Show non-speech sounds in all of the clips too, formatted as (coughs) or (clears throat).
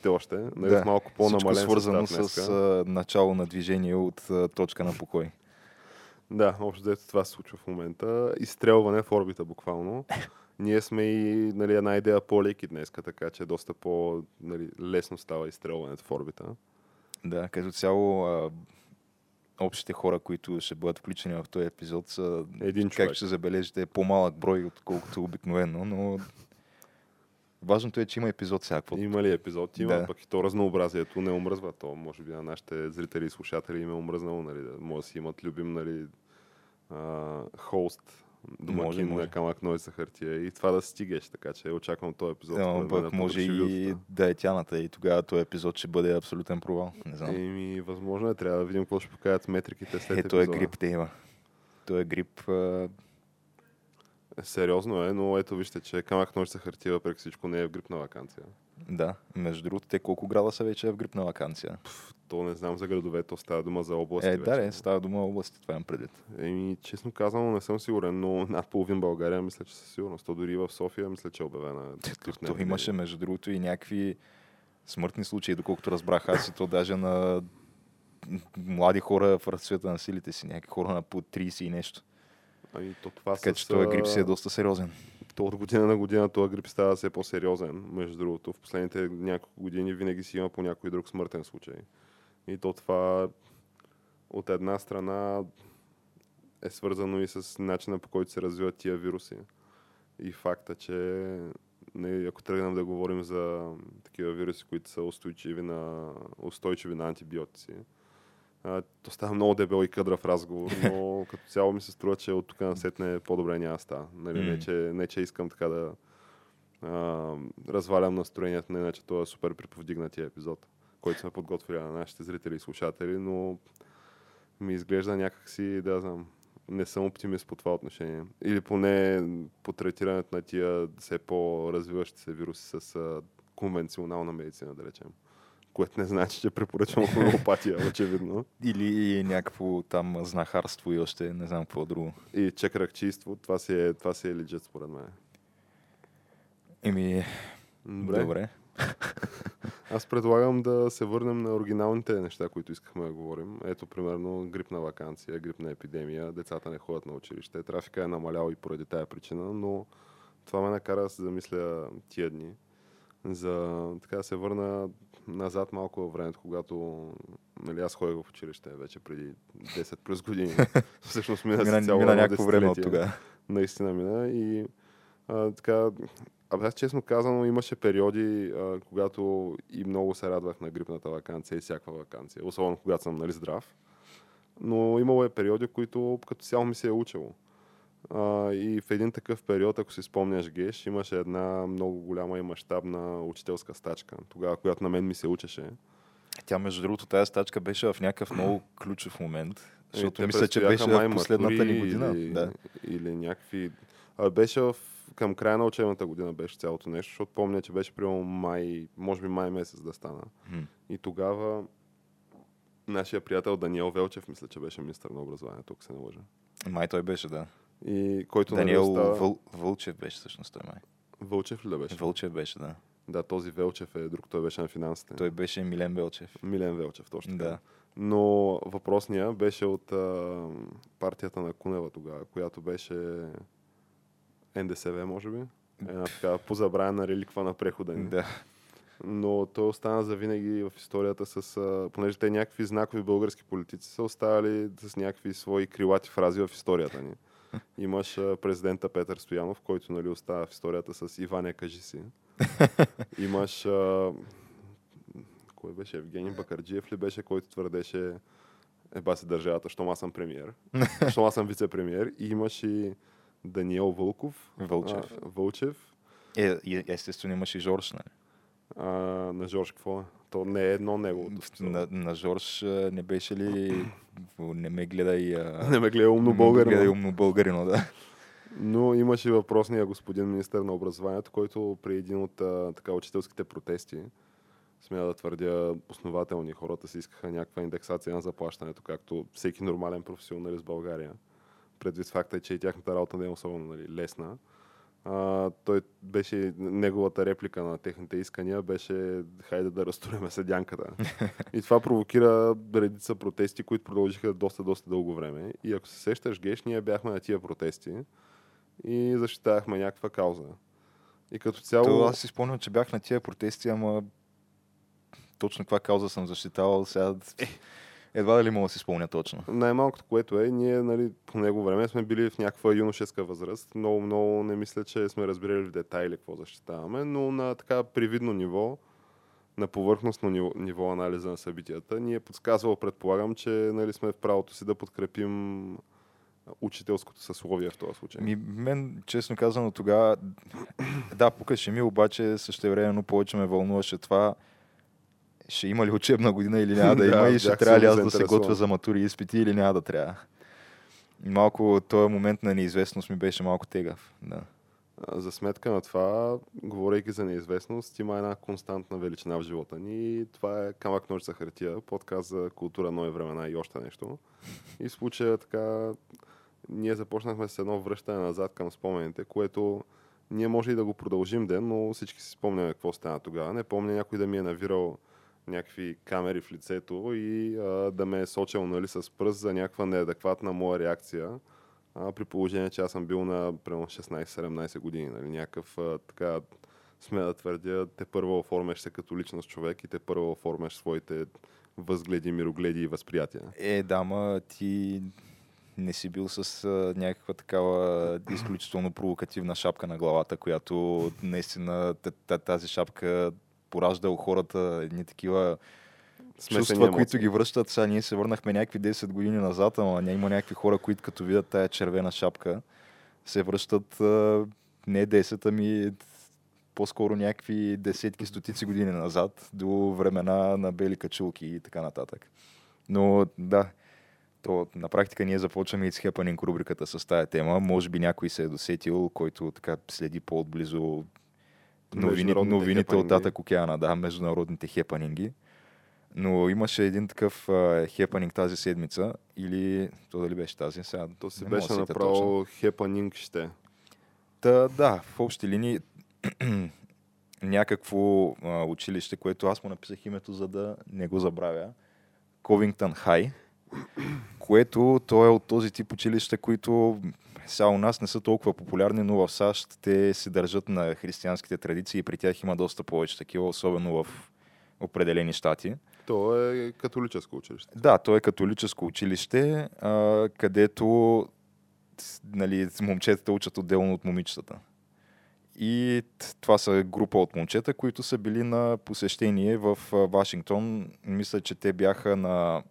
сетите още. Нали, да, малко Всичко по-намален свързано с а, начало на движение от а, точка на покой. Да, общо взето това се случва в момента. Изстрелване в орбита буквално. Ние сме и нали, една идея по-леки днес, така че доста по нали, става изстрелването в орбита. Да, като цяло а, общите хора, които ще бъдат включени в този епизод са, Един човек. как ще забележите, по-малък брой, отколкото обикновено, но важното е, че има епизод всякакво. Има ли епизод? Има, Да. пък и то разнообразието не омръзва. То може би на нашите зрители и слушатели им е омръзнало, нали, да може да си имат любим нали, а, хост, домакин Може, може. на камък ной за хартия и това да стигеш, така че очаквам този епизод. Но пък може и да е тяната и тогава този епизод ще бъде абсолютен провал. Не знам. Еми, възможно е, трябва да видим какво ще покажат метриките след Е, той е грип, те има. Той е грип. А, Сериозно е, но ето вижте, че камък нож за хартия, въпреки всичко, не е в грипна вакансия. да, между другото, те колко града са вече в грипна вакансия? То не знам за градове, то става дума за области. Е, да, вече. не, става дума области, това имам предвид. Еми, честно казано, не съм сигурен, но над половин България мисля, че със сигурност. То дори в София мисля, че е обявена. То имаше, между другото, и някакви смъртни случаи, доколкото разбрах аз и то даже на млади хора в разцвета на силите си, някакви хора на по 30 и нещо. Ами, то това Така с, че този грип си е доста сериозен. То от година на година този грип става все по-сериозен. Между другото, в последните няколко години винаги си има по някой друг смъртен случай. И то това от една страна е свързано и с начина по който се развиват тия вируси. И факта, че не, ако тръгнем да говорим за такива вируси, които са устойчиви на, устойчиви на антибиотици, то става много дебел и къдрав разговор, но (laughs) като цяло ми се струва, че от тук насетне по-добре няма става. Нали, не, М. че, не, че искам така да а, развалям настроението, не иначе това е супер приповдигнатия епизод, който сме подготвили на нашите зрители и слушатели, но ми изглежда някакси, да знам, не съм оптимист по това отношение. Или поне по третирането на тия все по-развиващи се вируси с а, конвенционална медицина, да речем. Което не значи, че препоръчвам хомеопатия, (laughs) очевидно. Или някакво там знахарство и още не знам какво друго. И чекракчийство, това си е, това си е легит според мен. Еми, Добре. добре. (laughs) Аз предлагам да се върнем на оригиналните неща, които искахме да говорим. Ето, примерно, грипна вакансия, грипна епидемия, децата не ходят на училище, трафика е намалял и поради тая причина, но това ме накара да се замисля тия дни. За така да се върна назад малко във времето, когато нали, аз ходех в училище вече преди 10 плюс години. (laughs) Всъщност мина, Мина, цяло мина някакво време от тогава. наистина мина. И а, така, абе аз честно казано имаше периоди, а, когато и много се радвах на грипната вакансия и всяка вакансия, особено когато съм нали, здрав. Но имало е периоди, които като цяло ми се е учило. А, и в един такъв период, ако си спомняш Геш, имаше една много голяма и мащабна учителска стачка, тогава, която на мен ми се учеше. Тя, между другото, тази стачка беше в някакъв много ключов момент. Защото Е, те мисля, че беше май последната ни година. Или, Да. или някакви... А, беше в... към края на учебната година беше цялото нещо, защото помня, че беше примерно май, може би май месец да стана. М. И тогава нашия приятел Даниел Велчев, мисля, че беше министър на образованието, ако се не лъжа. Май той беше, да. И който нали, Даниел остава... Въл... Вълчев беше всъщност той май. Вълчев ли да беше? Вълчев беше, да. Да, този Велчев е друг, той беше на финансите. Той беше Милен Велчев. Милен Велчев, точно така. Да. Но въпросния беше от а, партията на Кунева тогава, която беше НДСВ, може би. Една така позабравена реликва на прехода ни. Да. Но той остана завинаги в историята с... А, понеже те някакви знакови български политици са оставали с някакви свои крилати фрази в историята ни. (laughs) Имаш президента Петър Стоянов, който нали, остава в историята с Иване кажи си. (laughs) Имаш... А, кой беше? Евгений Бакарджиев ли беше, който твърдеше еба си държавата, щом аз съм премиер. (laughs) щом аз съм вице-премиер. И имаш и Даниел Вълков. Вълчев. А, Вълчев. Е, и естествено имаше и Жорж, нали? А, на Жорж какво е? То не е едно неговото. На, на Жорж не беше ли... Не ме гледай... А... (laughs) Не ме гледа умно не ме българин. умно българино, да. Но имаше и въпросния господин министър на образованието, който при един от а, така, учителските протести, смея да твърдя, основателни хората си искаха някаква индексация на заплащането, както всеки нормален професионалист в България. Предвид факта, че и тяхната работа не е особено нали, лесна. А, той беше, неговата реплика на техните искания беше хайде да разтуреме седянката. (laughs) и това провокира редица протести, които продължиха доста, доста дълго време. И ако се сещаш, Геш, ние бяхме на тия протести и защитавахме някаква кауза. И като цяло... То, аз си спомням, че бях на тия протести, ама точно каква кауза съм защитавал, сега едва дали мога да си спомня точно. Най-малкото, което е, ние нали, по него време сме били в някаква юношеска възраст. Много, много не мисля, че сме разбирали в детайли какво защитаваме, но на така привидно ниво, на повърхностно ниво, ниво анализа на събитията, ни е подсказвал, предполагам, че нали, сме в правото си да подкрепим учителското съсловие в този случай. Ми, мен, честно казано, тогава, да, покаше ми, обаче същевременно повече ме вълнуваше това, ще има ли учебна година или няма да (laughs) има Да, и ще трябва ли аз да се готвя за матури и изпити или няма да трябва. Малко този момент на неизвестност ми беше малко тегав. Да. За сметка на това, говорейки за неизвестност, има една константна величина в живота ни и това е камък нож за хартия, подкаст за култура, нови времена и още нещо. И в случая така, ние започнахме с едно връщане назад към спомените, което ние може и да го продължим ден, но всички си спомняме какво стана тогава. Не помня някой да ми е навирал някакви камери в лицето и а, да ме е сочил нали, с пръст за някаква неадекватна моя реакция а, при положение, че аз съм бил на примерно 16-17 години. Нали, някакъв а, така, сме да твърдя, те първо оформяш се като личност човек и те първо оформяш своите възгледи, мирогледи и възприятия. Е, да, ма ти не си бил с а, някаква такава изключително провокативна шапка на главата, която наистина тази шапка поражда у хората едни такива Смесени чувства, емоции. които ги връщат. Сега ние се върнахме някакви 10 години назад, ама ня- има някакви хора, които като видят тая червена шапка, се връщат а, не 10, ами по-скоро някакви десетки, стотици години назад, до времена на бели качулки и така нататък. Но да, то на практика ние започваме с хепанинг рубриката с тая тема. Може би някой се е досетил, който така следи по-отблизо новини, новините от татък океана, да, международните хепанинги. Но имаше един такъв а, хепанинг тази седмица, или то дали беше тази? Сега То си беше направо хепанинг ще. Та, да, в общи линии (clears throat) някакво а, училище, което аз му написах името, за да не го забравя. Ковингтън Хай, (clears throat) което то е от този тип училища, които сега у нас не са толкова популярни, но в САЩ те се държат на християнските традиции и при тях има доста повече такива, особено в определени щати. То е католическо училище. Да, то е католическо училище, а, където нали, момчетата учат отделно от момичетата. И това са група от момчета, които са били на посещение в Вашингтон. Мисля, че те бяха на...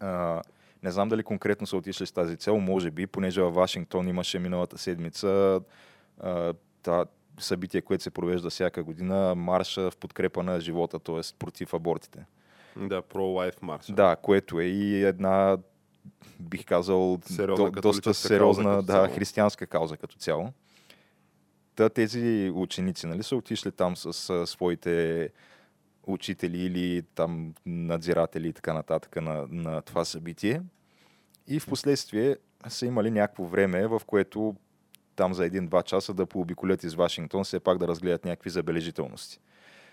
А, не знам дали конкретно са отишли с тази цел, може би, понеже във Вашингтон имаше миналата седмица а, та, събитие, което се провежда всяка година, марша в подкрепа на живота, т.е. против абортите. Да, pro-life марш. Да, което е и една, бих казал, Сериозна до, доста сериозна кауза да, християнска кауза като цяло. Та тези ученици нали, са отишли там с а, своите учители или там надзиратели и така нататък на, на това събитие. И в последствие са имали някакво време, в което там за един-два часа да пообиколят из Вашингтон, все пак да разгледат някакви забележителности.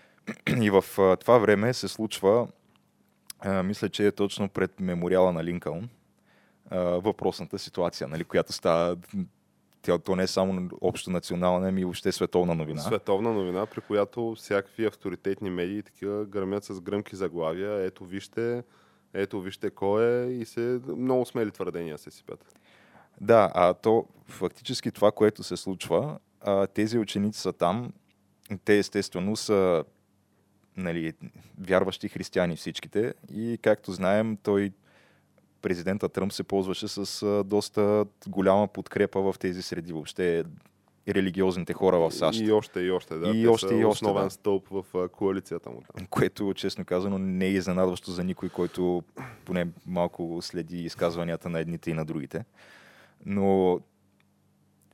(clears throat) И в това време се случва, а, мисля, че е точно пред мемориала на Линкълн, а, въпросната ситуация, нали, която става, тя, то не е само общо национална, ами и въобще световна новина. Световна новина, при която всякакви авторитетни медии такива гърмят с гръмки заглавия. Ето вижте, ето вижте кой е и се много смели твърдения се сипят. Да, а то фактически това, което се случва, а, тези ученици са там, те естествено са нали, вярващи християни всичките и както знаем, той президента Тръмп се ползваше с доста голяма подкрепа в тези среди, въобще религиозните хора в САЩ. И още, и още, да. И Те още, и още, основен да. стълб в коалицията му там. което, честно казано, не е изненадващо за никой, който поне малко следи изказванията на едните и на другите. Но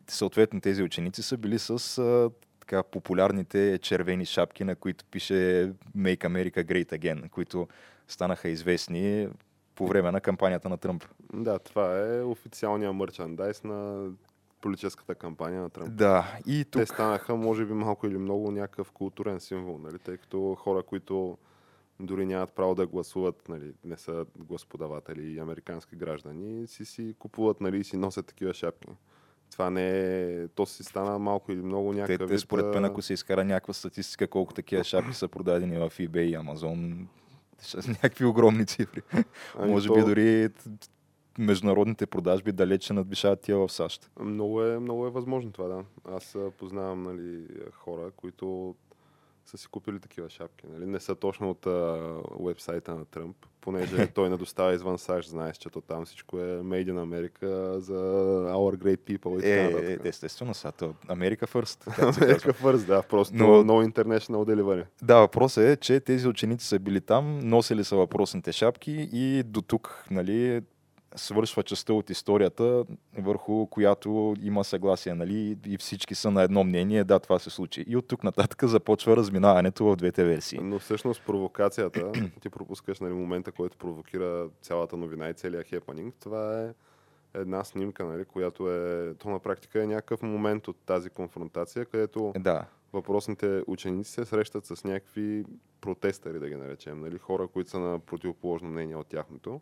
съответно тези ученици са били с а, така популярните червени шапки, на които пише Make America Great Again, които станаха известни по време на кампанията на Тръмп. Да, това е официалния мърчандайз на политическата кампания на Тръмп. Да, и тук... Те станаха, може би, малко или много някакъв културен символ, нали? тъй като хора, които дори нямат право да гласуват, нали, не са господаватели и американски граждани, си си купуват нали, и си носят такива шапки. Това не е... То си стана малко или много някакъв Те, те според мен, ако се изкара някаква статистика, колко такива шапки са продадени в eBay и Amazon, са (laughs) някакви огромни цифри. ами Може то би дори международните продажби далече надвишават тия в САЩ. Много е, много е възможно това, да. Аз познавам нали, хора, които са си купили такива шапки. Нали? Не са точно от а, уебсайта на Тръмп, понеже (laughs) той не доставя извън САЩ, знаеш, че то там всичко е Made in America за Our Great People и Е, така е, нататък. естествено, то Америка First. Америка First, да, просто Но- no International Delivery. Да, въпросът е, че тези ученици са били там, носили са въпросните шапки и до тук, нали, свършва частта от историята, върху която има съгласие, нали, и всички са на едно мнение, да, това се случи. И от тук нататък започва разминаването в двете версии. Но всъщност провокацията, (clears throat) ти пропускаш нали, момента, който провокира цялата новина и целият хепанинг, това е една снимка, нали, която е, то на практика е някакъв момент от тази конфронтация, където Да, въпросните ученици се срещат с някакви протестъри, да ги наречем, нали, хора, които са на противоположно мнение от тяхното.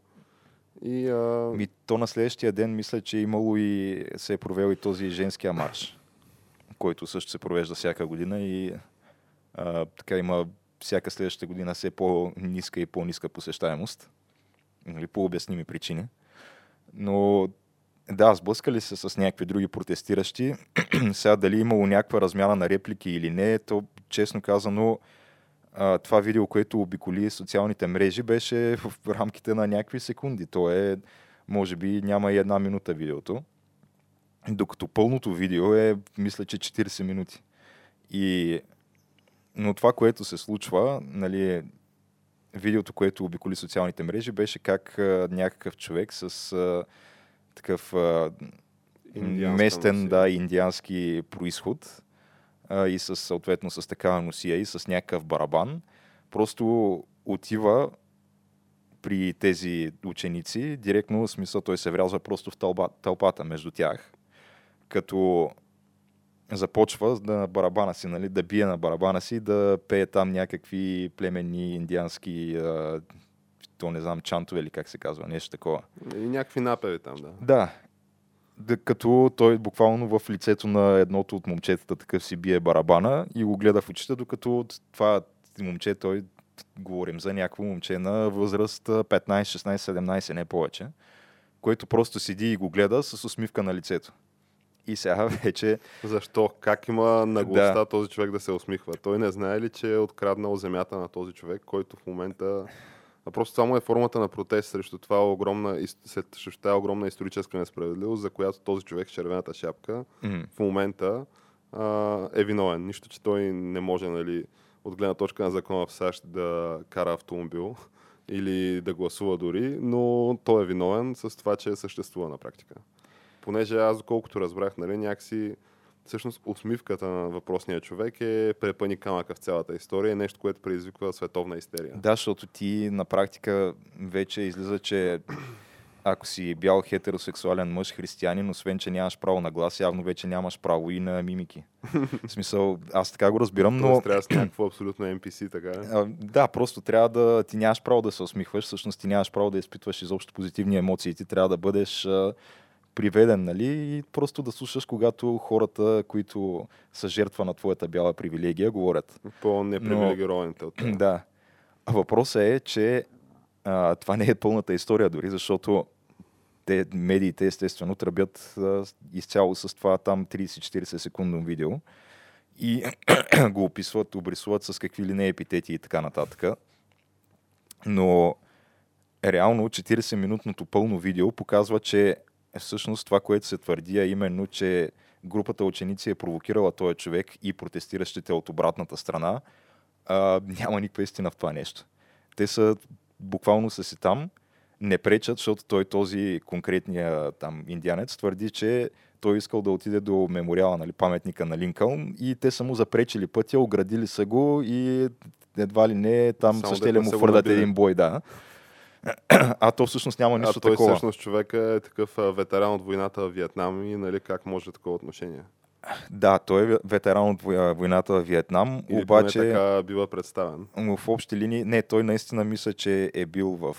И а, Ми, то на следващия ден мисля, че имало и се е провел и този женския марш, който също се провежда всяка година и а, така има всяка следваща година все по-ниска и по-ниска посещаемост, нали, по обясними причини. Но да, сблъскали се с някакви други протестиращи. (clears throat) Сега дали имало някаква размяна на реплики или не, то честно казано а, това видео, което обиколи социалните мрежи, беше (laughs) в рамките на някакви секунди. То е, може би, няма и една минута видеото. Докато пълното видео е, мисля, че 40 минути. И... Но това, което се случва, нали, видеото, което обиколи социалните мрежи, беше как а, някакъв човек с а, такъв а, Индианска местен, да, индиански происход а, и с, съответно с такава носия и с някакъв барабан, просто отива при тези ученици, директно в смисъл той се врязва просто в тълба, тълпата между тях, като започва на барабана си, нали, да бие на барабана си, да пее там някакви племенни индиански, а, то не знам, чантове или как се казва, нещо такова. и някакви напеви там, да. Да. Като той буквално в лицето на едното от момчетата такъв си бие барабана и го гледа в очите, докато от това момче, той говорим за някакво момче на възраст а, 15, 16, 17, не повече, което просто седи и го гледа с усмивка на лицето. И сега (laughs) вече Защо? Как има наглостта Да. този човек да се усмихва? Той не знае ли, че е откраднал земята на този човек, който в момента... А просто само е формата на протест срещу, това огромна, срещу тази огромна историческа несправедливост, за която този човек с червената шапка м, в момента а, е виновен. Нищо, че той не може, нали, от гледна точка на закона в САЩ да кара автомобил (laughs) или да гласува дори, но той е виновен с това, че съществува на практика. Понеже аз, доколкото разбрах, нали, някакси всъщност усмивката на въпросния човек е препъни камъка в цялата история, нещо, което предизвиква световна истерия. Да, защото ти на практика вече излиза, че ако си бял хетеросексуален мъж, християнин, освен, че нямаш право на глас, явно вече нямаш право и на мимики. (laughs) В смисъл, аз така го разбирам, Но... Тоест, трябва с някакво абсолютно NPC, така. А, Да, просто трябва да... Ти нямаш право да се усмихваш, всъщност ти нямаш право да изпитваш изобщо позитивни емоции. Ти трябва да бъдеш приведен, нали? И просто да слушаш, когато хората, които са жертва на твоята бяла привилегия, говорят. По-непривилегированите от теб. Да. А въпросът е, че а, това не е пълната история дори, защото те, медиите естествено тръбят а, изцяло с това там 30-40 секундно видео и (clears throat) го описват, обрисуват с какви ли не епитети и така нататък. Но реално 40-минутното пълно видео показва, че всъщност това, което се твърди, е именно, че групата ученици е провокирала този човек и протестиращите от обратната страна, а, няма никаква истина в това нещо. Те са буквално са си там, не пречат, защото той този конкретния там индианец твърди, че той искал да отиде до мемориала, нали, паметника на Линкълн и те са му запречили пътя, оградили са го и едва ли не там Само ли не му фърдат един бой, да. А то всъщност няма нищо а той такова. всъщност човек е такъв ветеран от войната в Виетнам и нали, как може такова отношение? Да, той е ветеран от вой- войната в Виетнам, Или обаче така бива представен. в общи линии, не, той наистина мисля, че е бил в...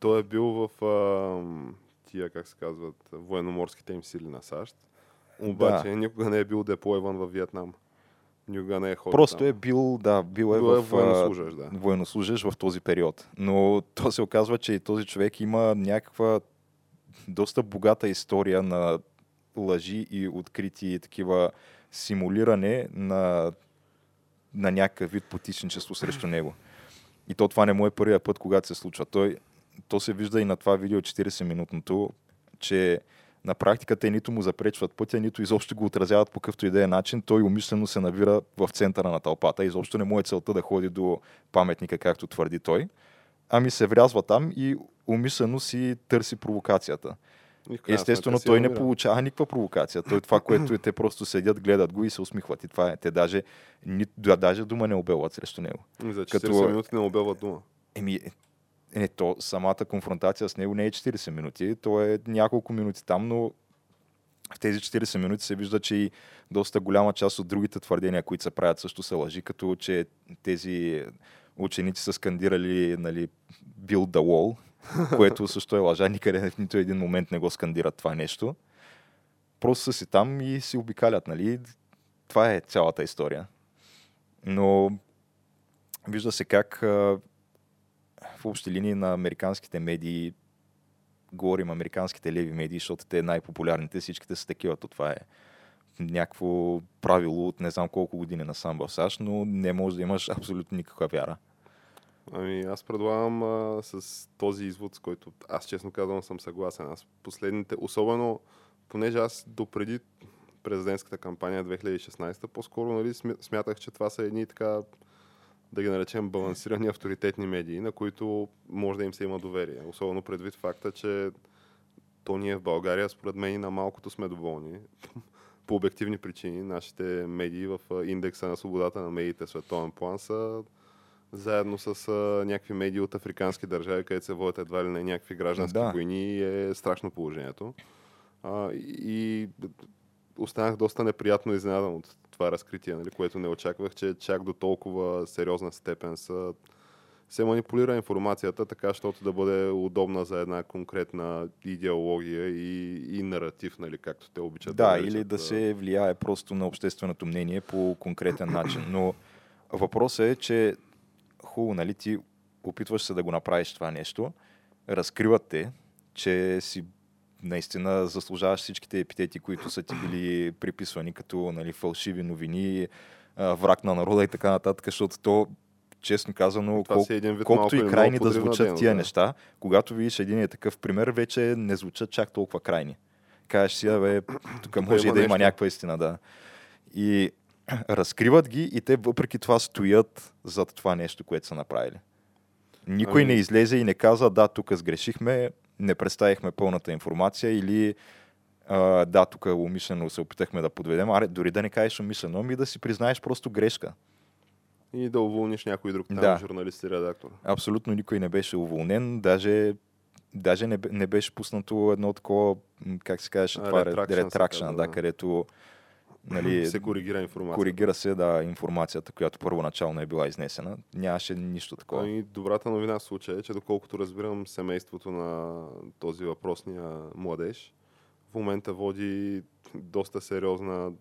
Той е бил в а, тия, как се казват, военноморските им сили на САЩ. Обаче Да. никога не е бил деплойван в Виетнам. Никога не е ходил Просто там. е бил, да, бил е Бил е в... а, военнослужащ, да. военнослужащ в този период. Но то се оказва, че и този човек има някаква доста богата история на лъжи и открити такива симулиране на, на някакъв вид потичничество срещу него. И то това не му е първия път, когато се случва. Той, то се вижда и на това видео 40-минутното, че на практика те нито му запречват пътя, нито изобщо го отразяват по какъвто и да е начин. Той умишлено се навира в центъра на тълпата. Изобщо не му е целта да ходи до паметника, както твърди той. Ами се врязва там и умишлено си търси провокацията. Естествено, той не получава никаква провокация. Той това, което е, те просто седят, гледат го и се усмихват. И това е. Те даже, ни, да, даже дума не обелват срещу него. За 40 като- минути не обелва дума. Еми, е, то самата конфронтация с него не е 40 минути, то е няколко минути там, но в тези 40 минути се вижда, че и доста голяма част от другите твърдения, които се правят, също са лъжи, като че тези ученици са скандирали нали, Build the Wall, (laughs) което също е лъжа. Никъде в нито един момент не го скандират това нещо. Просто са си там и си обикалят. Нали? Това е цялата история. Но вижда се как в общи линии на американските медии, говорим американските леви медии, защото те най-популярните, всичките са такива. То това е някакво правило от не знам колко години насам в САЩ, но не може да имаш абсолютно никаква вяра. Ами аз предлагам а, с този извод, с който аз честно казвам съм съгласен. Аз последните, особено понеже аз допреди президентската кампания 2016, по-скоро нали, смятах, че това са едни така, да ги наречем балансирани авторитетни медии, на които може да им се има доверие. Особено предвид факта, че то ние в България, според мен, и на малкото сме доволни. (laughs) По обективни причини, нашите медии в индекса на свободата на медиите световен план са заедно с а, някакви медии от африкански държави, където се водят едва ли не някакви граждански Да. войни е страшно положението. А, и останах доста неприятно изненадан от това разкритие, нали, което не очаквах, че чак до толкова сериозна степен са, се манипулира информацията, така, защото да бъде удобна за една конкретна идеология и, и наратив, нали, както те обичат. Да, наричат, или да се влияе просто на общественото мнение по конкретен начин. Но въпросът е, че хубаво, нали, ти опитваш се да го направиш това нещо, разкриват те, че си наистина заслужаваш всичките епитети, които са ти били приписвани като нали, фалшиви новини, враг на народа и така нататък, защото то, честно казано, кол- колкото и крайни да звучат дейност, тия да. неща, когато видиш един е такъв пример, вече не звучат чак толкова крайни. Кажеш си, бе, тук може и да има някаква истина, да. И (clears throat) разкриват ги и те въпреки това стоят зад това нещо, което са направили. Никой Ами- не излезе и не каза, да, тук сгрешихме, не представихме пълната информация или а, да, тук умишлено се опитахме да подведем. Аре, дори да не кажеш умишлено, ами да си признаеш просто грешка. И да уволниш някой друг там, Да. журналист и редактор. Абсолютно никой не беше уволнен, даже, даже не, не беше пуснато едно такова, как се казваше, това ретракшн, да, да. където нали, се коригира информация. коригира се да, информацията, която първоначално е била изнесена. Нямаше нищо такова. Ами, добрата новина в случая е, че доколкото разбирам семейството на този въпросния младеж, в момента води доста сериозна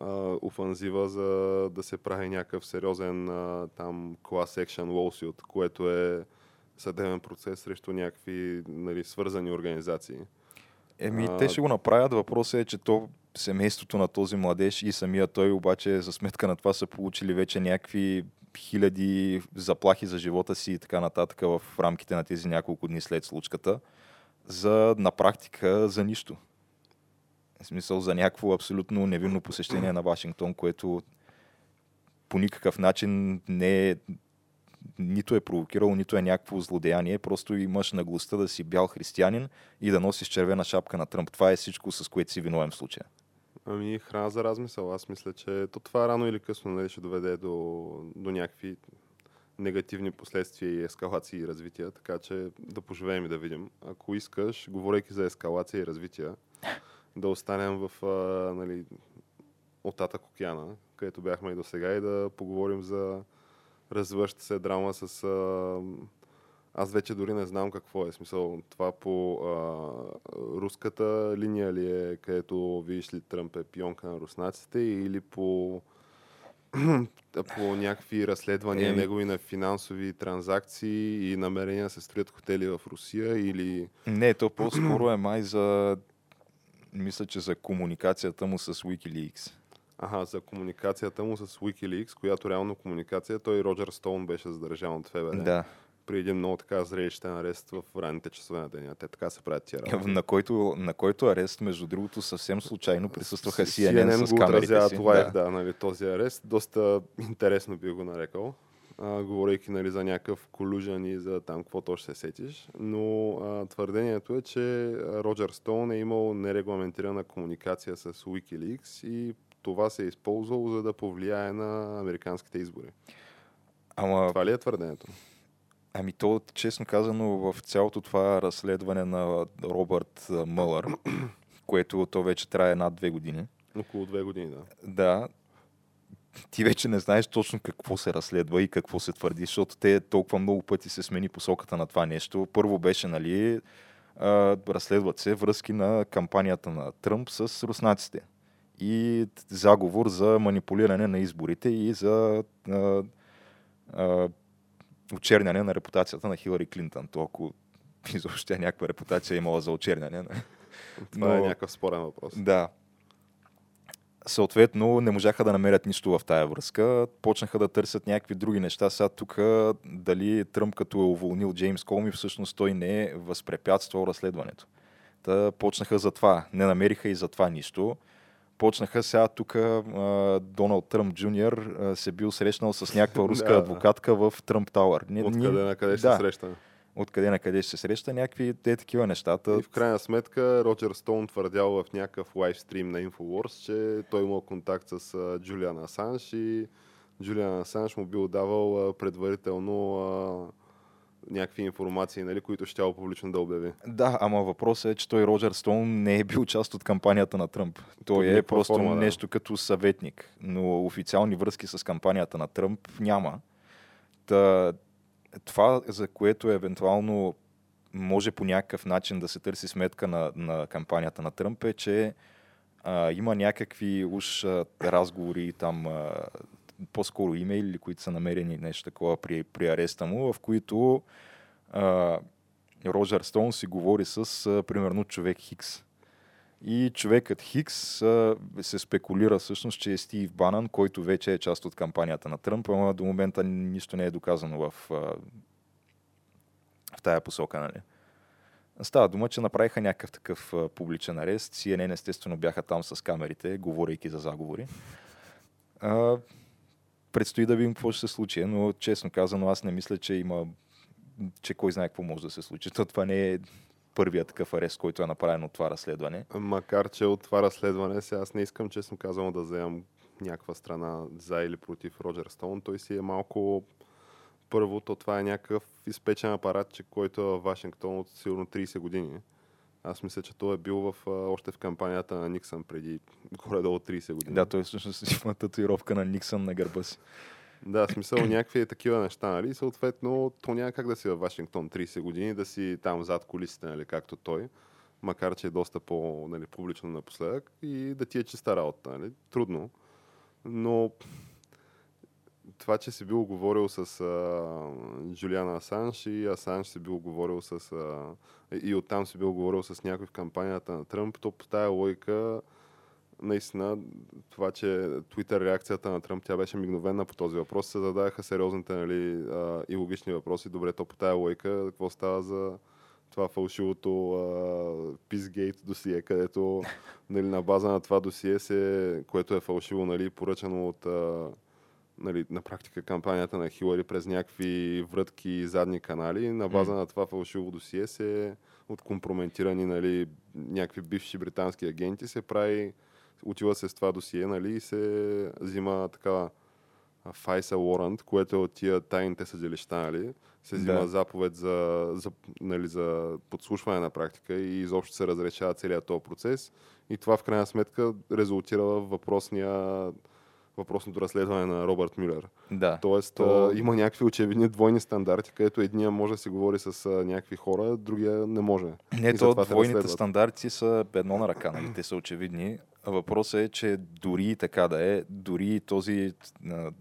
а, офанзива за да се прави някакъв сериозен а, там class action lawsuit, което е съдебен процес срещу някакви нали, свързани организации. Еми, А, те ще го направят. Въпросът е, че то семейството на този младеж и самия той обаче за сметка на това са получили вече някакви хиляди заплахи за живота си и така нататък в рамките на тези няколко дни след случката. За на практика за нищо. В смисъл за някакво абсолютно невинно посещение на Вашингтон, което по никакъв начин не е нито е провокирало, нито е някакво злодеяние, просто имаш наглостта да си бял християнин и да носиш червена шапка на Тръмп. Това е всичко, с което си виновен в случая. Ами, храна за размисъл. Аз мисля, че то това рано или късно нали, ще доведе до, до някакви негативни последствия и ескалации и развития, така че да поживеем и да видим. Ако искаш, говорейки за ескалация и развитие, да останем в а, нали, оттатък океана, където бяхме и до сега и да поговорим за развиваща се драма с... А, аз вече дори не знам какво е смисъл. Това по а, руската линия ли е, където видиш ли Тръмп е пионка на руснаците или по (clears throat) по някакви разследвания, е, негови на финансови транзакции и намерения да се строят хотели в Русия или... Не, то по-скоро е май за... Мисля, че за комуникацията му с Wikileaks. Ага, за комуникацията му с Wikileaks, която реално комуникация, той Роджер Стоун беше задържан от ФБР. Да. При един много така зрелищен арест в ранните часове на деня. Те така се правят тия работи. На който, на който арест, между другото, съвсем случайно присъстваха CNN, CNN с го си. това да. да, нали, този арест. Доста интересно би го нарекал. А, говорейки нали, за някакъв колюжен и за там какво ще се сетиш. Но а, твърдението е, че Роджер Стоун е имал нерегламентирана комуникация с Wikileaks и това се е използвало, за да повлияе на американските избори. Ама, Това ли е твърдението? ами то, честно казано, в цялото това разследване на Робърт Мълър, (clears throat) което то вече трае над две години, Около две години, да. да, ти вече не знаеш точно какво се разследва и какво се твърди, защото те толкова много пъти се смени посоката на това нещо. Първо беше, нали, разследват се връзки на кампанията на Тръмп с руснаците и заговор за манипулиране на изборите и за а, а, очерняне на репутацията на Хилари Клинтън. То ако (laughs) изобщо някаква репутация е имала за очерняне. Това е Но- някакъв спорен въпрос. Да. Съответно, не можаха да намерят нищо в тая връзка. Почнаха да търсят някакви други неща. Сега тук дали Тръмп като е уволнил Джеймс Колми, всъщност той не е възпрепятствал разследването. Та почнаха за това. Не намериха и за това нищо. Почнаха сега тук Доналд Тръмп Джуниор се бил срещнал с някаква (laughs) руска адвокатка в Тръмп Тауър. Откъде на къде да. се срещаме. Откъде на къде ще се среща, някакви те такива нещата. И в крайна сметка Роджер Стоун твърдял в някакъв лайвстрим на Infowars, че той имал контакт с Джулиан Асанж и Джулиан Асанж му бил давал предварително някакви информации, нали, които ще публично да обяви. Да, ама въпросът е, че той Роджер Стоун не е бил част от кампанията на Тръмп. Той е просто форма, да. нещо като съветник, но официални връзки с кампанията на Тръмп няма. Та, това, за което евентуално може по някакъв начин да се търси сметка на, на кампанията на Тръмп е, че а, има някакви уж а, разговори там, а, по-скоро имейли, които са намерени нещо такова при, при ареста му, в които а, Роджер Стоун си говори с, а, примерно, човек Хикс. И човекът Хикс а, се спекулира всъщност, че е Стив Банан, който вече е част от кампанията на Тръмп, ама до момента нищо не е доказано в, а, в тая посока. Нали? Става дума, че направиха някакъв такъв а, публичен арест. CNN естествено бяха там с камерите, говорейки за заговори. А, предстои да видим какво ще се случи, но честно казано аз не мисля, че има че кой знае какво може да се случи. То това не е първият такъв арест, който е направен от това разследване. Макар, че от това разследване, сега аз не искам честно казано да вземам някаква страна за или против Роджер Стоун. Той си е малко първото, това е някакъв изпечен апарат, че който е в Вашингтон от сигурно 30 години. Аз мисля, че той е бил в, а, още в кампанията на Никсън преди горе-долу 30 години. Да, той всъщност има татуировка на Никсън на гърба си. Да, в смисъл някакви такива неща, нали? Съответно, то няма как да си във Вашингтон 30 години, да си там зад колисите, нали, както той, макар че е доста по нали, публично напоследък и да ти е чиста работа, нали? Трудно. Но това, че си бил говорил с а, Джулиана Асанж и Асанж си бил говорил с... А, и оттам си бил говорил с някой в кампанията на Тръмп, то по тая логика наистина това, че Twitter реакцията на Тръмп, тя беше мигновена по този въпрос, се зададаха сериозните нали, а, и логични въпроси. Добре, то по тая лойка, какво става за това фалшивото а, досие, където нали, на база на това досие, се, което е фалшиво, нали, поръчано от а, нали, на практика кампанията на Хилари през някакви врътки и задни канали. На база М. на това фалшиво досие се от компрометирани нали, някакви бивши британски агенти се прави отива се с това досие, нали, и се взима такава FISA warrant, което е от тия тайните съдилища, нали? Се взима Да. заповед за, за, нали, за подслушване на практика и изобщо се разрешава целият този процес. И това в крайна сметка резултира в въпросния, въпросното разследване на Робърт Мюлер. Да. Тоест, То- има някакви очевидни двойни стандарти, където едния може да си говори с някакви хора, другия не може. Не, то двойните стандарти са едно на ръка, нали? те са очевидни. Въпросът е, че дори така да е, дори този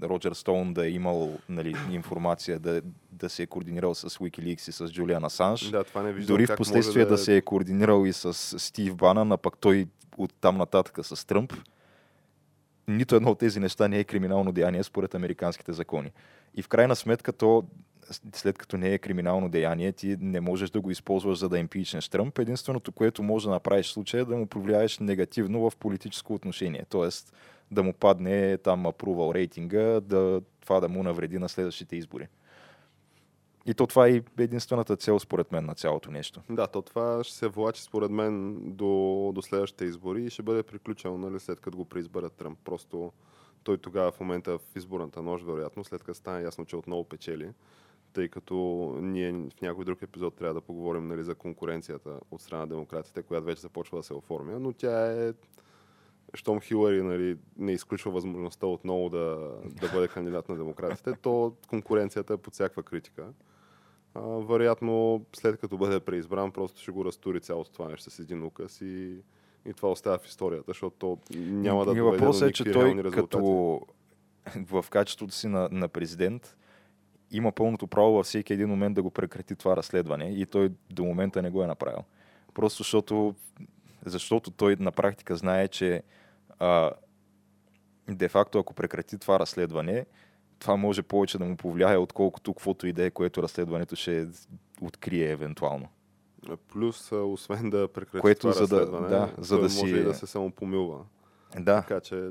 Роджер Стоун да е имал нали, информация, да, да се е координирал с Wikileaks и с Джулиан Асанж, Да, това не виждам дори в последствие може да се е координирал и с Стив Банан, а пък той от там нататък с Тръмп, нито едно от тези неща не е криминално деяние според американските закони. И в крайна сметка то, след като не е криминално деяние, ти не можеш да го използваш за да импичнеш Тръмп. Единственото, което може да направиш в случая е да му повлияеш негативно в политическо отношение. Тоест да му падне там апрувал рейтинга, да, това да му навреди на следващите избори. И то това е единствената цел, според мен, на цялото нещо. Да, то това ще се влачи според мен до, до следващите избори и ще бъде приключено, нали, след като го преизберат Тръмп. Просто той тогава в момента в изборната нощ, вероятно, след като стане ясно, че отново печели, тъй като ние в някой друг епизод трябва да поговорим нали, за конкуренцията от страна на демократите, която вече започва да се оформя, но тя е щом Хилари нали, не изключва възможността отново да, да бъде кандидат на демократите, то конкуренцията е под всякаква критика. А, вероятно, след като бъде преизбран, просто ще го разтури цялото това нещо с един указ и, и това остава в историята, защото то няма да доведе въпросът до е, че той резултати. като (laughs) в качеството си на, на президент има пълното право във всеки един момент да го прекрати това разследване и той до момента не го е направил. Просто защото, защото той на практика знае, че а, де-факто ако прекрати това разследване, това може повече да му повлияе, отколкото каквото и да е, което разследването ще открие евентуално. Плюс, освен да прекрати Което това за да- да, за да може си- и да се самопомилва. Да, Така че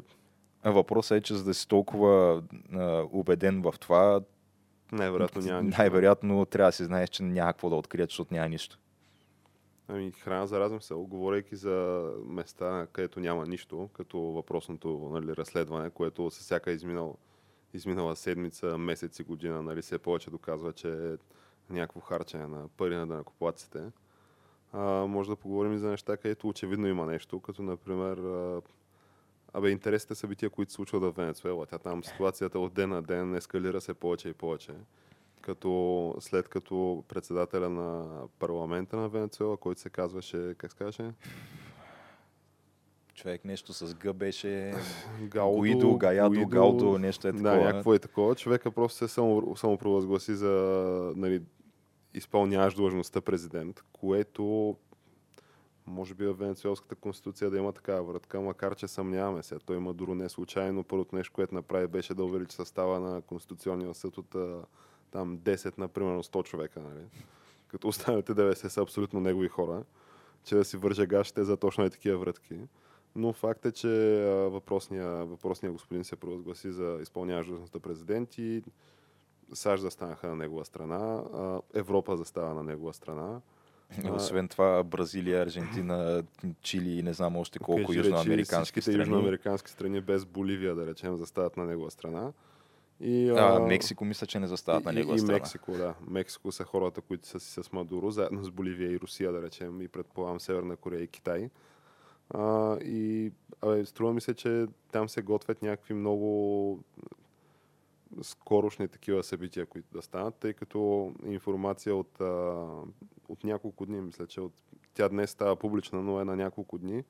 въпросът е, че за да си толкова а, убеден в това, най-вероятно няма нищо. най-вероятно трябва да си знаеш, че няма какво да открият, защото няма нищо. Ами, храна за размисъл, говорейки за места, където няма нищо, като въпросното нали, разследване, което с всяка изминал, изминала седмица, месец и година, нали, все повече доказва, че е някакво харчене на пари на данъкоплатците. А, може да поговорим и за неща, където очевидно има нещо, като например Абе, интересните събития, които се случват в Венецуела. Тя там ситуацията от ден на ден ескалира се повече и повече. Като след като председателя на парламента на Венецуела, който се казваше, как се казваше? Човек нещо с Г беше (laughs) Гаудо, Гуидо, Гаядо, Гуидо, Гаудо, нещо е такова. Да, някакво е такова. Човека просто се само, самопровъзгласи за нали, изпълняваш длъжността президент, което може би в Венецуелската конституция да има такава вратка, макар че съмняваме се. Той има дори не случайно. Първото нещо, което направи, беше да увеличи състава на Конституционния съд от там 10 на примерно 100 човека. Нали? Като останалите 90 са абсолютно негови хора, че да си вържа гащите за точно и такива вратки. Но факт е, че а, въпросния, въпросния господин се провъзгласи за изпълняващ длъжността президент и САЩ застанаха на негова страна, а, Европа застава на негова страна. И Освен това, Бразилия, Аржентина, Чили и не знам още колко Кажи южноамерикански страни. южноамерикански страни без Боливия, да речем, застават на негова страна. И, А, Мексико мисля, че не застават на и, негова и, страна. Мексико, да. Мексико са хората, които са си с Мадуро, заедно с Боливия и Русия, да речем, и предполагам Северна Корея и Китай. А, и абе, струва ми се, че там се готвят някакви много скорошни такива събития, които да станат, тъй като информация от, а, от няколко дни, мисля, че от, тя днес става публична, но е на няколко дни.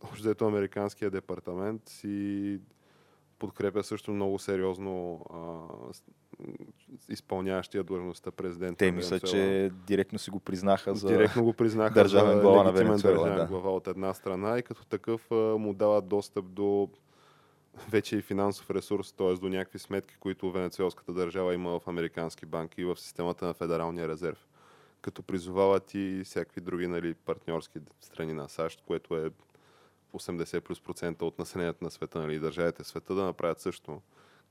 Общо Американския департамент си подкрепя също много сериозно а, изпълняващия длъжността президент. Те на мисля, Венецуела. че директно си го признаха за... Директно го признаха държавен за глава на Венецуела, държавен да. глава от една страна и като такъв а, му дават достъп до вече и финансов ресурс, т.е. до някакви сметки, които венецуелската държава има в американски банки и в системата на Федералния резерв. Като призовават и всякакви други нали, партньорски страни на САЩ, което е 80 плюс процента от населението на света, нали, държавите света да направят също.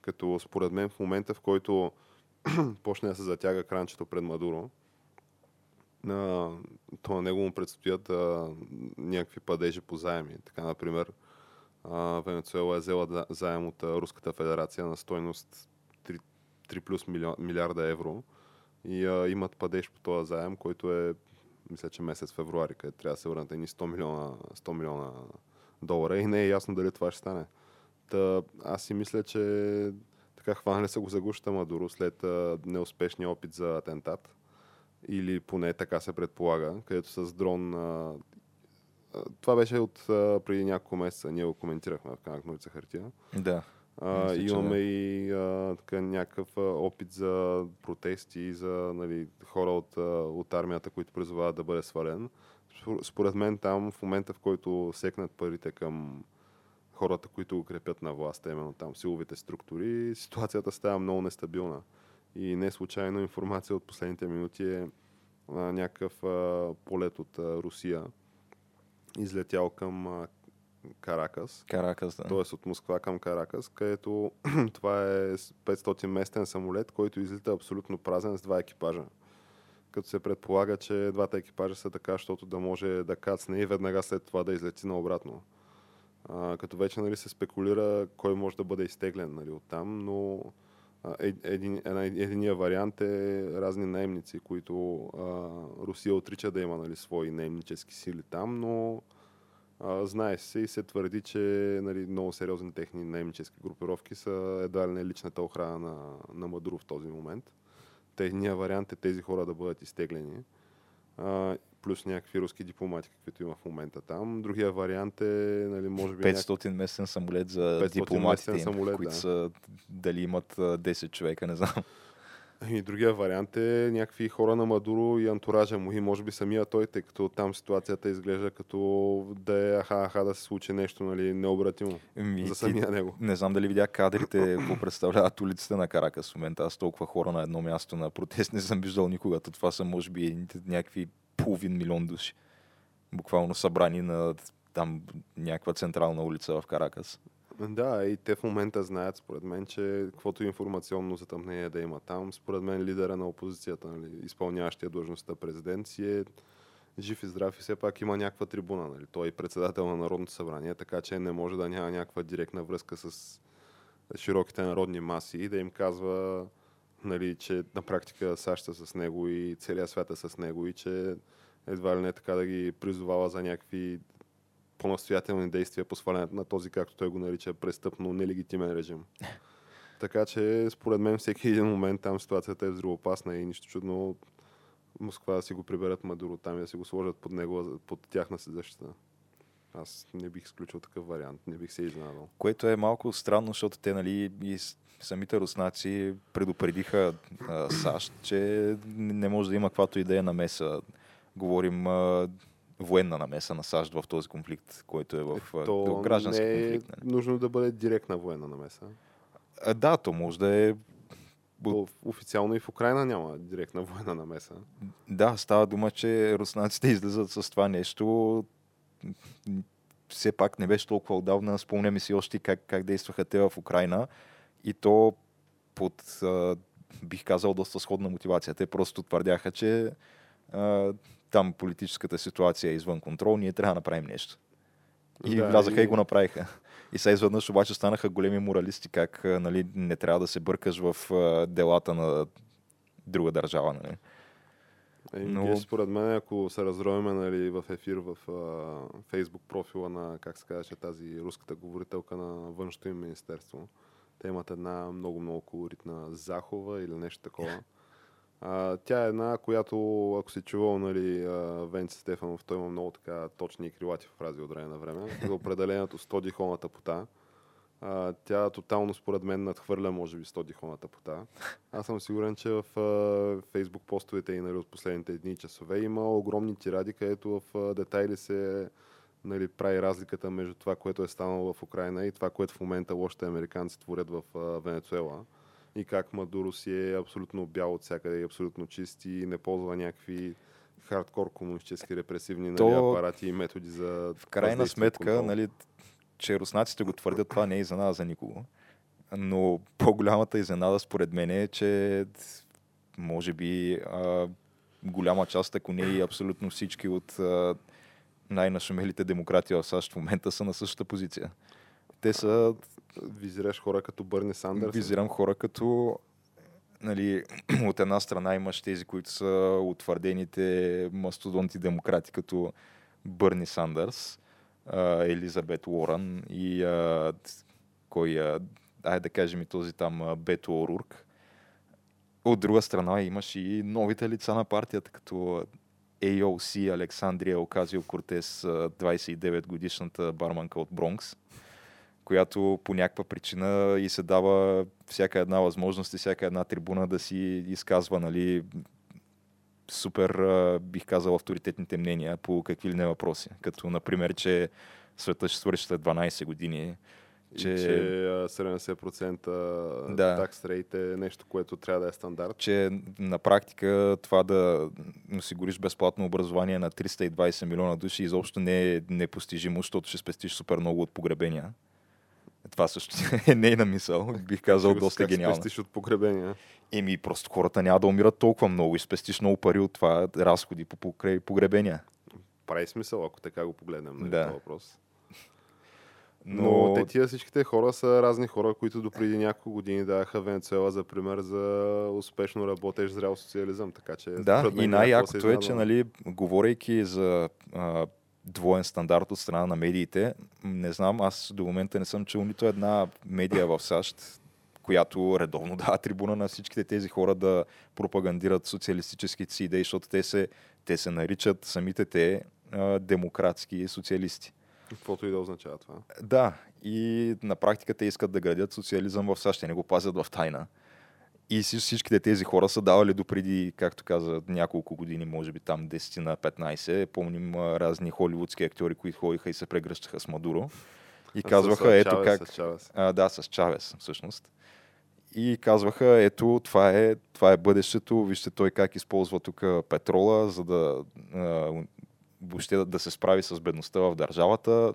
Като според мен в момента, в който (clears throat) почне да се затяга кранчето пред Мадуро, на, то на него му предстоят а, някакви падежи по заеми. Така, например, а, Венецуела е взела за- заем от а, Руската федерация на стойност 3, 3 плюс милиарда евро и а, имат падеж по този заем, който е мисля, че месец февруари, където трябва да се върнат едни 100 милиона, 100 милиона долара и не е ясно дали това ще стане. Та, аз си мисля, че така хванали са го за гуща Мадуро след а, неуспешния опит за атентат. Или поне така се предполага, където с дрон... А, това беше от а, преди няколко месеца. Ние го коментирахме в канал Норица Хартия. Да. А, Мисля, имаме да. и а, така, някакъв а, опит за протести и за нали, хора от, а, от армията, които призовават да бъде свален. Спор- Според мен там в момента, в който секнат парите към хората, които го крепят на власт, именно там силовите структури, ситуацията става много нестабилна. И не случайно информация от последните минути е а, някакъв а, полет от а, Русия, излетял към а, Каракас, Каракас, да. т.е. от Москва към Каракас, където (clears throat) това е с 500 местен самолет, който излита абсолютно празен с два екипажа. Като се предполага, че двата екипажа са така, защото да може да кацне и веднага след това да излети наобратно. А, като вече нали, се спекулира кой може да бъде изтеглен нали, оттам, но а, е- един, една, единия вариант е разни наемници, които а, Русия отрича да има нали, свои наемнически сили там, но а, знае се и се твърди, че нали, много сериозни техни наемнически групировки са едва ли не личната охрана на, на Мадуро в този момент. Техният вариант е тези хора да бъдат изтеглени. А, плюс някакви руски дипломати, каквито има в момента там. Другия вариант е, нали, може би... 500 местен самолет за 500 дипломатите им, самолет, които да. са дали имат а, 10 човека, не знам. (laughs) И другия вариант е някакви хора на Мадуро и антуража му и може би самия той, тъй като там ситуацията изглежда като да е аха, аха да се случи нещо нали, необратимо Ми, за ти- самия него. Не знам дали видя кадрите, (clears throat) какво представляват улиците на Каракас в момента. Аз толкова хора на едно място на протест не съм виждал никога. То това са може би някакви половин милион души. Буквално събрани на там някаква централна улица в Каракас. Да, и те в момента знаят, според мен, че каквото информационно затъмнение да има там, според мен лидера на опозицията, нали, изпълняващия длъжността президент, си е жив и здрав и все пак има някаква трибуна. Нали. Той е председател на Народното събрание, така че не може да няма някаква директна връзка с широките народни маси и да им казва, нали, че на практика САЩ са с него и целият свят е с него и че едва ли не така да ги призовава за някакви по-настоятелни действия по свалянето на този, както той го нарича, престъпно нелегитимен режим. (laughs) Така че, според мен, всеки един момент там ситуацията е взривоопасна и нищо чудно Москва да си го приберат Мадуро там и да си го сложат под него, под тяхна си защита. Аз не бих изключил такъв вариант, не бих се изненадал. Което е малко странно, защото те, нали, и самите руснаци предупредиха а, САЩ, че не може да има каквато идея намеса. Говорим а, военна намеса на САЩ в този конфликт, който е в а, То граждански не е конфликт. Нали? нужно да бъде директна военна намеса. А, да, то може да е То официално и в Украина няма директна военна намеса. Да, става дума, че руснаците излизат с това нещо. Все пак не беше толкова отдавна. Спомняме си още как, как действаха те в Украина. И то под, а, бих казал, доста сходна мотивация. Те просто твърдяха, че а, там политическата ситуация е извън контрол, ние трябва да направим нещо. И Да, влязаха и... и- го направиха. И сега изведнъж обаче станаха големи моралисти, как нали, не трябва да се бъркаш в делата на друга държава. Нали. Е, Но- Но... според мен, ако се разровиме нали, в ефир в а, фейсбук профила на, как се казваше, тази руската говорителка на външното им министерство, те имат една много-много колоритна Захова или нещо такова. А, тя е една, която, ако си чувал, нали, Венци Стефанов, той има много така точни и крилати фрази от време на време. За определението 100 дихоната пота. А, тя тотално според мен надхвърля, може би, 100 дихоната пота. Аз съм сигурен, че в а, фейсбук постовете и нали, от последните дни часове има огромни тиради, където в а, детайли се нали, прави разликата между това, което е станало в Украина и това, което в момента лошите американци творят в а, Венецуела. И как Мадуро си е абсолютно бял от всякъде абсолютно чист и не ползва някакви хардкор комунистически репресивни нали, То- апарати и методи за В крайна сметка, контрол. нали, че руснаците го твърдят, това не е изненада за никого. Но по-голямата изненада според мен е, че може би а, голяма част, ако не и абсолютно всички от а, най-нашумелите демократи в САЩ в момента са на същата позиция. те са Визираш хора като Бърни Сандърс. Визирам хора като нали, (clears throat) от една страна имаш тези, които са утвърдените мастодонти демократи, като Бърни Сандърс, Елизабет Уорън и а, кой, а, айде да кажем и този там Бето Орурк. От друга страна имаш и новите лица на партията, като AOC Александрия Оказио Кортес, 29 годишната барманка от Бронкс която по някаква причина и се дава всяка една възможност и всяка една трибуна да си изказва, нали, супер, бих казал, авторитетните мнения по какви ли не въпроси. Като, например, че света ще свърши след 12 години. Че, и че 70% да. такс рейт е нещо, което трябва да е стандарт. Че на практика това да осигуриш безплатно образование на 320 милиона души изобщо не е непостижимо, защото ще спестиш супер много от погребения. Това също (laughs) е нейна мисъл, бих казал как доста гениална. спестиш от погребения? Еми, просто хората няма да умират толкова много и спестиш много пари от това разходи по погребения. Прави смисъл, ако така го погледнем на нали, да. този въпрос. Но... Но те тия всичките хора са разни хора, които допреди няколко години даваха Венецуела за пример за успешно работещ зрял социализъм. Така че, да, и най-якото е, че нали, говорейки за а, двоен стандарт от страна на медиите. Не знам, аз до момента не съм чул нито една медия в САЩ, която редовно (laughs) дава трибуна на всичките тези хора да пропагандират социалистическите си идеи, защото те се, те се наричат самите те а, демократски социалисти. Каквото и да означава това. Да, и на практика те искат да градят социализъм в САЩ, те не го пазят в тайна. И всичките тези хора са давали допреди, както каза, няколко години, може би там 10 на 15. Помним разни холивудски актьори, които ходиха и се прегръщаха с Мадуро. И казваха, с, ето Чавес, как... С Чавес. А, да, с Чавес, всъщност. И казваха, ето, това е, това е бъдещето, вижте той как използва тук петрола, за да а, въобще да, да се справи с бедността в държавата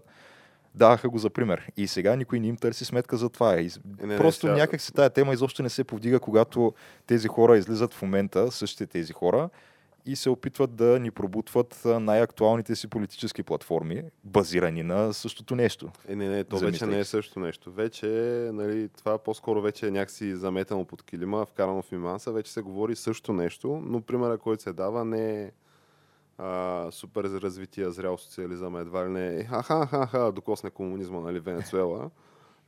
даваха го за пример. И сега никой не им търси сметка за това. И не, просто не, някак си тая тема изобщо не се повдига, когато тези хора излизат в момента, същите тези хора, и се опитват да ни пробутват най-актуалните си политически платформи, базирани на същото нещо. Е, не, не, то вече не е същото нещо. Вече, нали, това по-скоро вече е някакси заметено под килима, вкарано в миманса, вече се говори също нещо, но примера, който се дава, не е а, супер за развитие, зрял социализъм, едва ли не, ха-ха-ха, докосне комунизма, нали, Венецуела,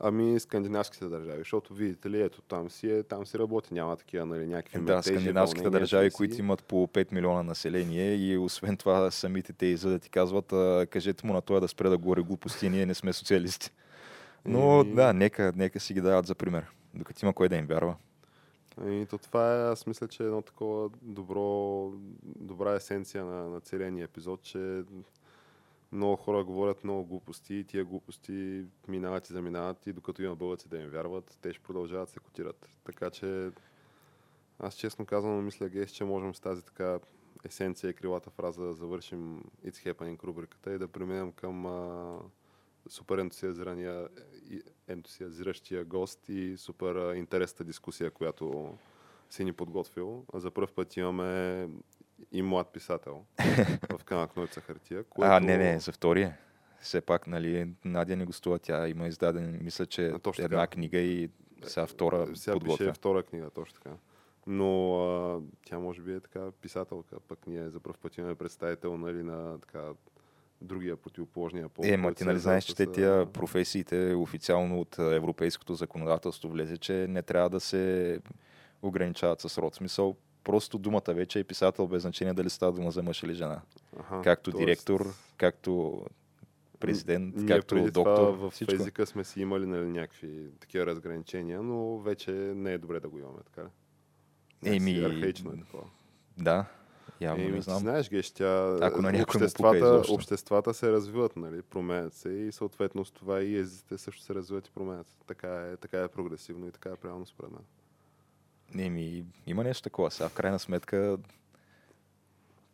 ами скандинавските държави, защото видите ли, ето там си, е, там си работи, няма такива, нали, някакви Да, скандинавските държави, си... които имат по 5 милиона население и освен това самите те излизат да ти казват, а, кажете му на това да спре да говори глупости, ние не сме социалисти. Но и... да, нека, нека си ги дават за пример, докато има кой да им вярва. И то това е, аз мисля, че е едно такова добро, добра есенция на, на целия ни епизод, че много хора говорят много глупости и тия глупости минават и заминават и докато има бълъци да им вярват, те ще продължават да се котират. Така че аз честно казвам, мисля, Гейс, че можем с тази така есенция и крилата фраза да завършим It's Happening рубриката и да преминем към а, супер ентусиазирания, ентусиазиращия гост и супер интересната дискусия, която си ни подготвил. За първ път имаме и млад писател (laughs) в канал Нойца хартия. Което... А, не, не, за втория. Все пак, нали, Надя не гостува, тя има издаден, мисля, че а, точно една така. книга и сега втора сега подготвя. Пише втора книга, точно така. Но а, тя може би е така писателка, пък ние за първ път имаме представител нали, на така другия противоположния пол. Е, ма ти нали знаеш, че тия професиите официално от европейското законодателство влезе, че не трябва да се ограничават с род. Смисъл, просто думата вече е писател без значение дали става дума за мъж или жена. Ага, както тоест... директор, както президент, Ние както преди доктор. Това в всичко. езика сме си имали нали, някакви такива разграничения, но вече не е добре да го имаме, така. Еми, архаично е такова. Да, Явно не знам. Знаеш, геш, тя, Ако на обществата, обществата се развиват, нали, променят се и съответно с това и езиците също се развиват и променят. Така е, така е прогресивно и така е правилно според мен. Не, ми, има нещо такова. Сега в крайна сметка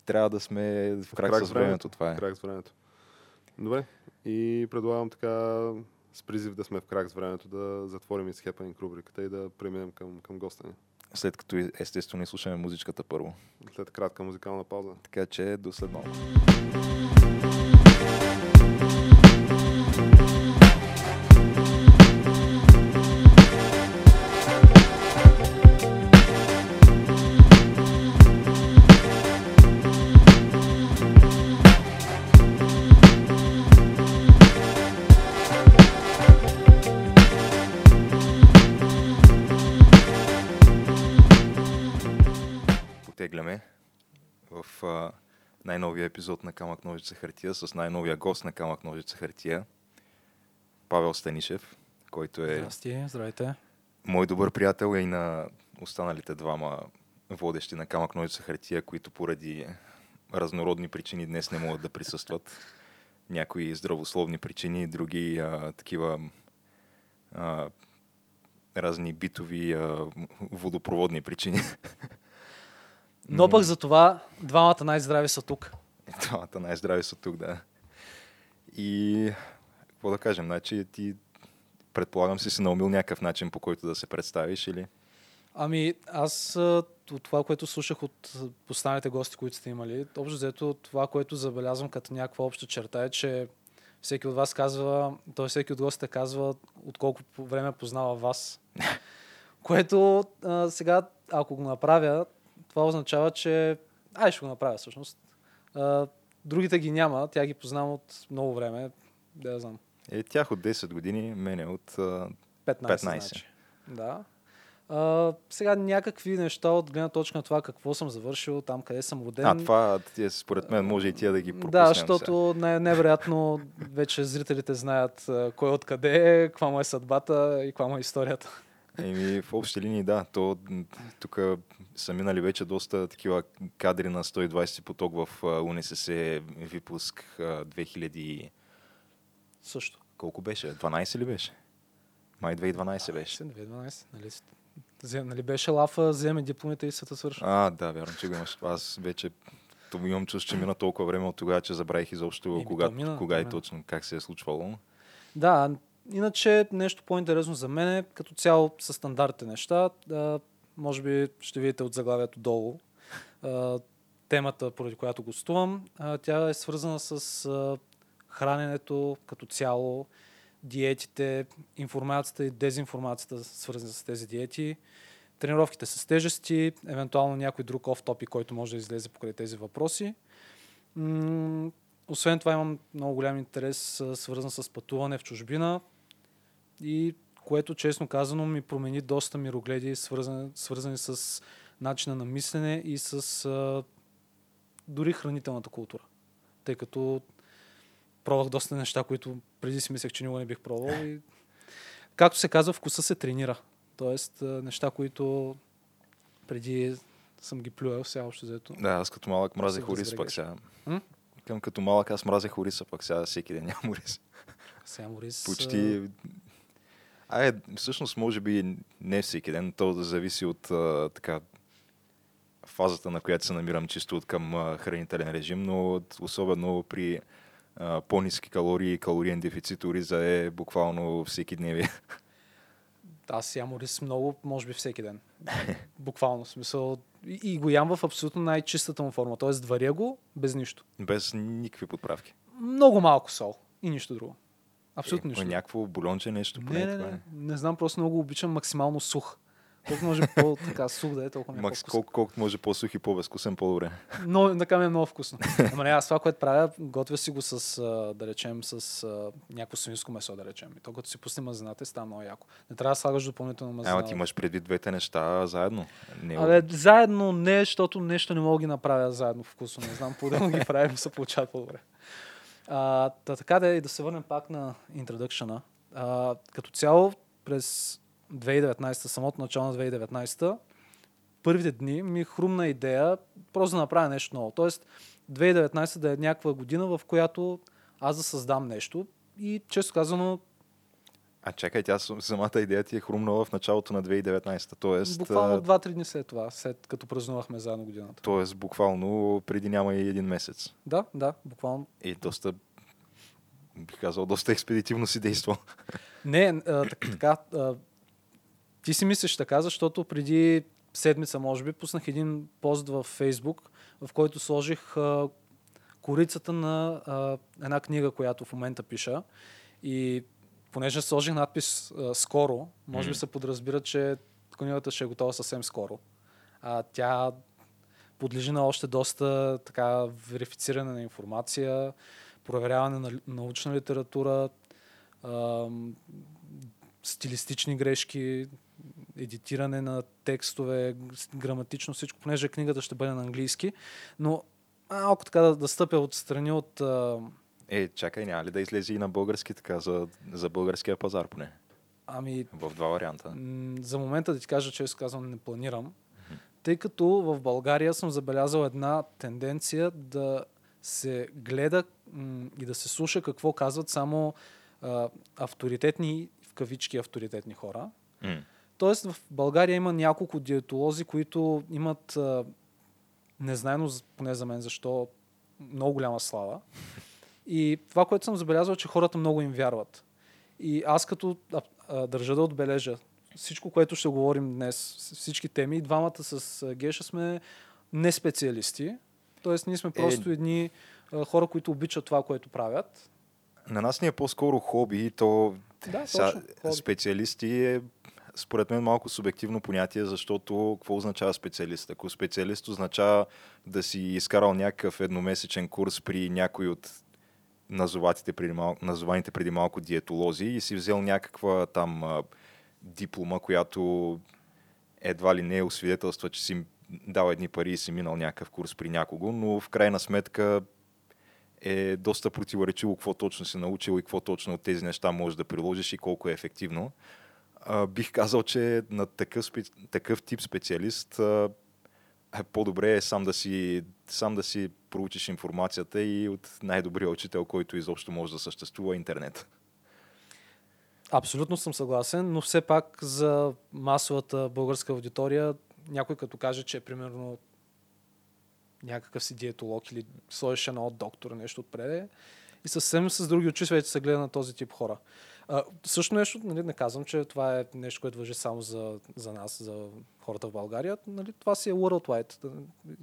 трябва да сме в крак, в крак с времето. Това е. В крак с времето. Добре. И предлагам така с призив да сме в крак с времето да затворим и с рубриката и да преминем към, към госта ни след като естествено слушаме музичката първо. След кратка музикална пауза. Така че до след малко. Най-новия епизод на Камък Ножица Хартия с най-новия гост на Камък Ножица Хартия, Павел Станишев, който е Здрасти, здравейте. мой добър приятел и на останалите двама водещи на Камък Ножица Хартия, които поради разнородни причини днес не могат да присъстват. Някои здравословни причини, други а, такива а, разни битови а, водопроводни причини. Но пък за това двамата най-здрави са тук. (laughs) Двамата най-здрави са тук, да. И какво да кажем, значи ти предполагам си си наумил някакъв начин по който да се представиш или? Ами аз от това, което слушах от останалите гости, които сте имали, общо взето това, което забелязвам като някаква обща черта е, че всеки от вас казва, т.е. всеки от гостите казва от колко време познава вас. (laughs) което а, сега, ако го направя, това означава, че... Ай, ще го направя всъщност. А, другите ги няма, тя ги познавам от много време. Да, я знам. Е, тях от 10 години, мене от... А, 15, 15. значи. Да. А, сега някакви неща от гледна точка на това какво съм завършил, там къде съм роден. а, това тия, според мен може и тия да ги пропуснем Да, сега. защото най- невероятно вече зрителите знаят кой откъде е, каква му е съдбата и каква му е историята. Еми, в общи линии, да. То, тук са минали вече доста такива кадри на 120 поток в УНСС випуск а, 2000... Също. Колко беше? 12 ли беше? Май 2012 беше. 2012, нали? нали беше лафа, вземе дипломите и света свършва. А, да, вярно, че го имаш. Аз вече имам чувство, че мина толкова време от тогава, че забравих изобщо кога, мина, кога и мина. точно как се е случвало. Да, иначе нещо по-интересно за мен е, като цяло са стандартните неща. А, може би ще видите от заглавието долу. А, темата, поради която гостувам, а, тя е свързана с а, храненето като цяло, диетите, информацията и дезинформацията, свързани с тези диети, тренировките с тежести, евентуално някой друг оф топик, който може да излезе покрай тези въпроси. М- освен това имам много голям интерес, свързан с пътуване в чужбина и което, честно казано, ми промени доста мирогледи, свързани, свързани с начина на мислене и с а, дори хранителната култура. Тъй като пробвах доста неща, които преди си мислех, че никога не бих пробвал. И, както се казва, вкуса се тренира. Тоест, неща, които преди съм ги плюял, сега общо взето. Да, аз като малък мразех ориз, пък сега. М? Към като малък аз мразех ориз, а пък сега всеки ден нямам ориз. Сега Морис, Почти... А, всъщност, може би не всеки ден, то да зависи от а, така фазата, на която се намирам чисто от към а, хранителен режим, но особено при а, по-низки калории и калориен дефицит, ориза е буквално всеки дневие. Аз ям рис много, може би всеки ден. Буквално, в смисъл. И, и го ям в абсолютно най-чистата му форма. Тоест, варя го без нищо. Без никакви подправки. Много малко сол и нищо друго. Абсолютно е, нищо. Някакво бульонче, нещо поне Не, не, това не, е. не знам, просто много обичам максимално сух. Колко може (laughs) по-така сух да е, толкова ми е Макс, колко, колкото може по-сух и по-безвкусен, по-добре. Но така ми е много вкусно. Ама не, аз това, което правя, готвя си го с, да речем, с някакво свинско месо, да речем. И то като си пусне мазината, става много яко. Не трябва да слагаш допълнително мазина. Ама ти имаш предвид двете неща заедно. Не, Абе, заедно не, защото нещо не мога да ги направя заедно вкусно. Не знам, по-отделно ги правим, (laughs) се получават по-добре. Та, така да е, и да се върнем пак на introduction а, Като цяло, през 2019, самото начало на 2019, първите дни ми хрумна идея просто да направя нещо ново. Тоест, 2019 да е някаква година, в която аз да създам нещо. И често казано, А чакай, тя самата идея ти е хрумнала в началото на 2019. Тоест, буквално а, 2-3 дни след това, след като празнувахме заедно годината. тоест буквално преди няма и един месец. Да, да, буквално И доста, бих казал, доста експедитивно си действал. Не, а, така, а, ти си мислиш така, защото преди седмица, може би, пуснах един пост в Фейсбук, в който сложих а, корицата на а, една книга, която в момента пиша. И понеже сложих надпис а, скоро, може би се подразбира, че книгата ще е готова съвсем скоро. А, тя подлежи на още доста така верифициране на информация, проверяване на научна литература, ам, стилистични грешки едитиране на текстове, граматично всичко, понеже книгата ще бъде на английски. Но малко така да, да стъпя отстрани от... А... Е, чакай, няма ли да излезе и на български така, за, за българския пазар поне? Ами... В два варианта. За момента да ти кажа, че казвам, не планирам. Тъй като в България съм забелязал една тенденция да се гледа м- и да се слуша какво казват само а, авторитетни, в кавички авторитетни хора. Mm. Тоест в България има няколко диетолози, които имат, а, незнайно поне за мен защо, много голяма слава. (laughs) И това, което съм забелязал, е, че хората много им вярват. И аз като а, а, държа да отбележа всичко, което ще говорим днес, всички теми, двамата с Геша сме не специалисти. Тоест ние сме просто е... едни а, хора, които обичат това, което правят. На нас ни е по-скоро хоби то да, точно, хоби. специалисти е според мен малко субективно понятие, защото какво означава специалист? Ако специалист означава да си изкарал някакъв едномесечен курс при някой от назоватите преди малко, назованите преди малко диетолози и си взел някаква там а, диплома, която едва ли не е освидетелства, че си дал едни пари и си минал някакъв курс при някого, но в крайна сметка е доста противоречиво какво точно си научил и какво точно от тези неща можеш да приложиш и колко е ефективно. А, бих казал, че на такъв, такъв тип специалист а, е по-добре е сам да, си, сам да си проучиш информацията и от най-добрия учител, който изобщо може да съществува интернет. Абсолютно съм съгласен, но все пак за масовата българска аудитория някой като каже, че е примерно някакъв си диетолог или сложиш едно доктор, нещо отпреде и съвсем с други очи вече се гледа на този тип хора. А, също нещо, нали, не казвам, че това е нещо, което въжи само за, за нас, за хората в България. Нали, това си е worldwide,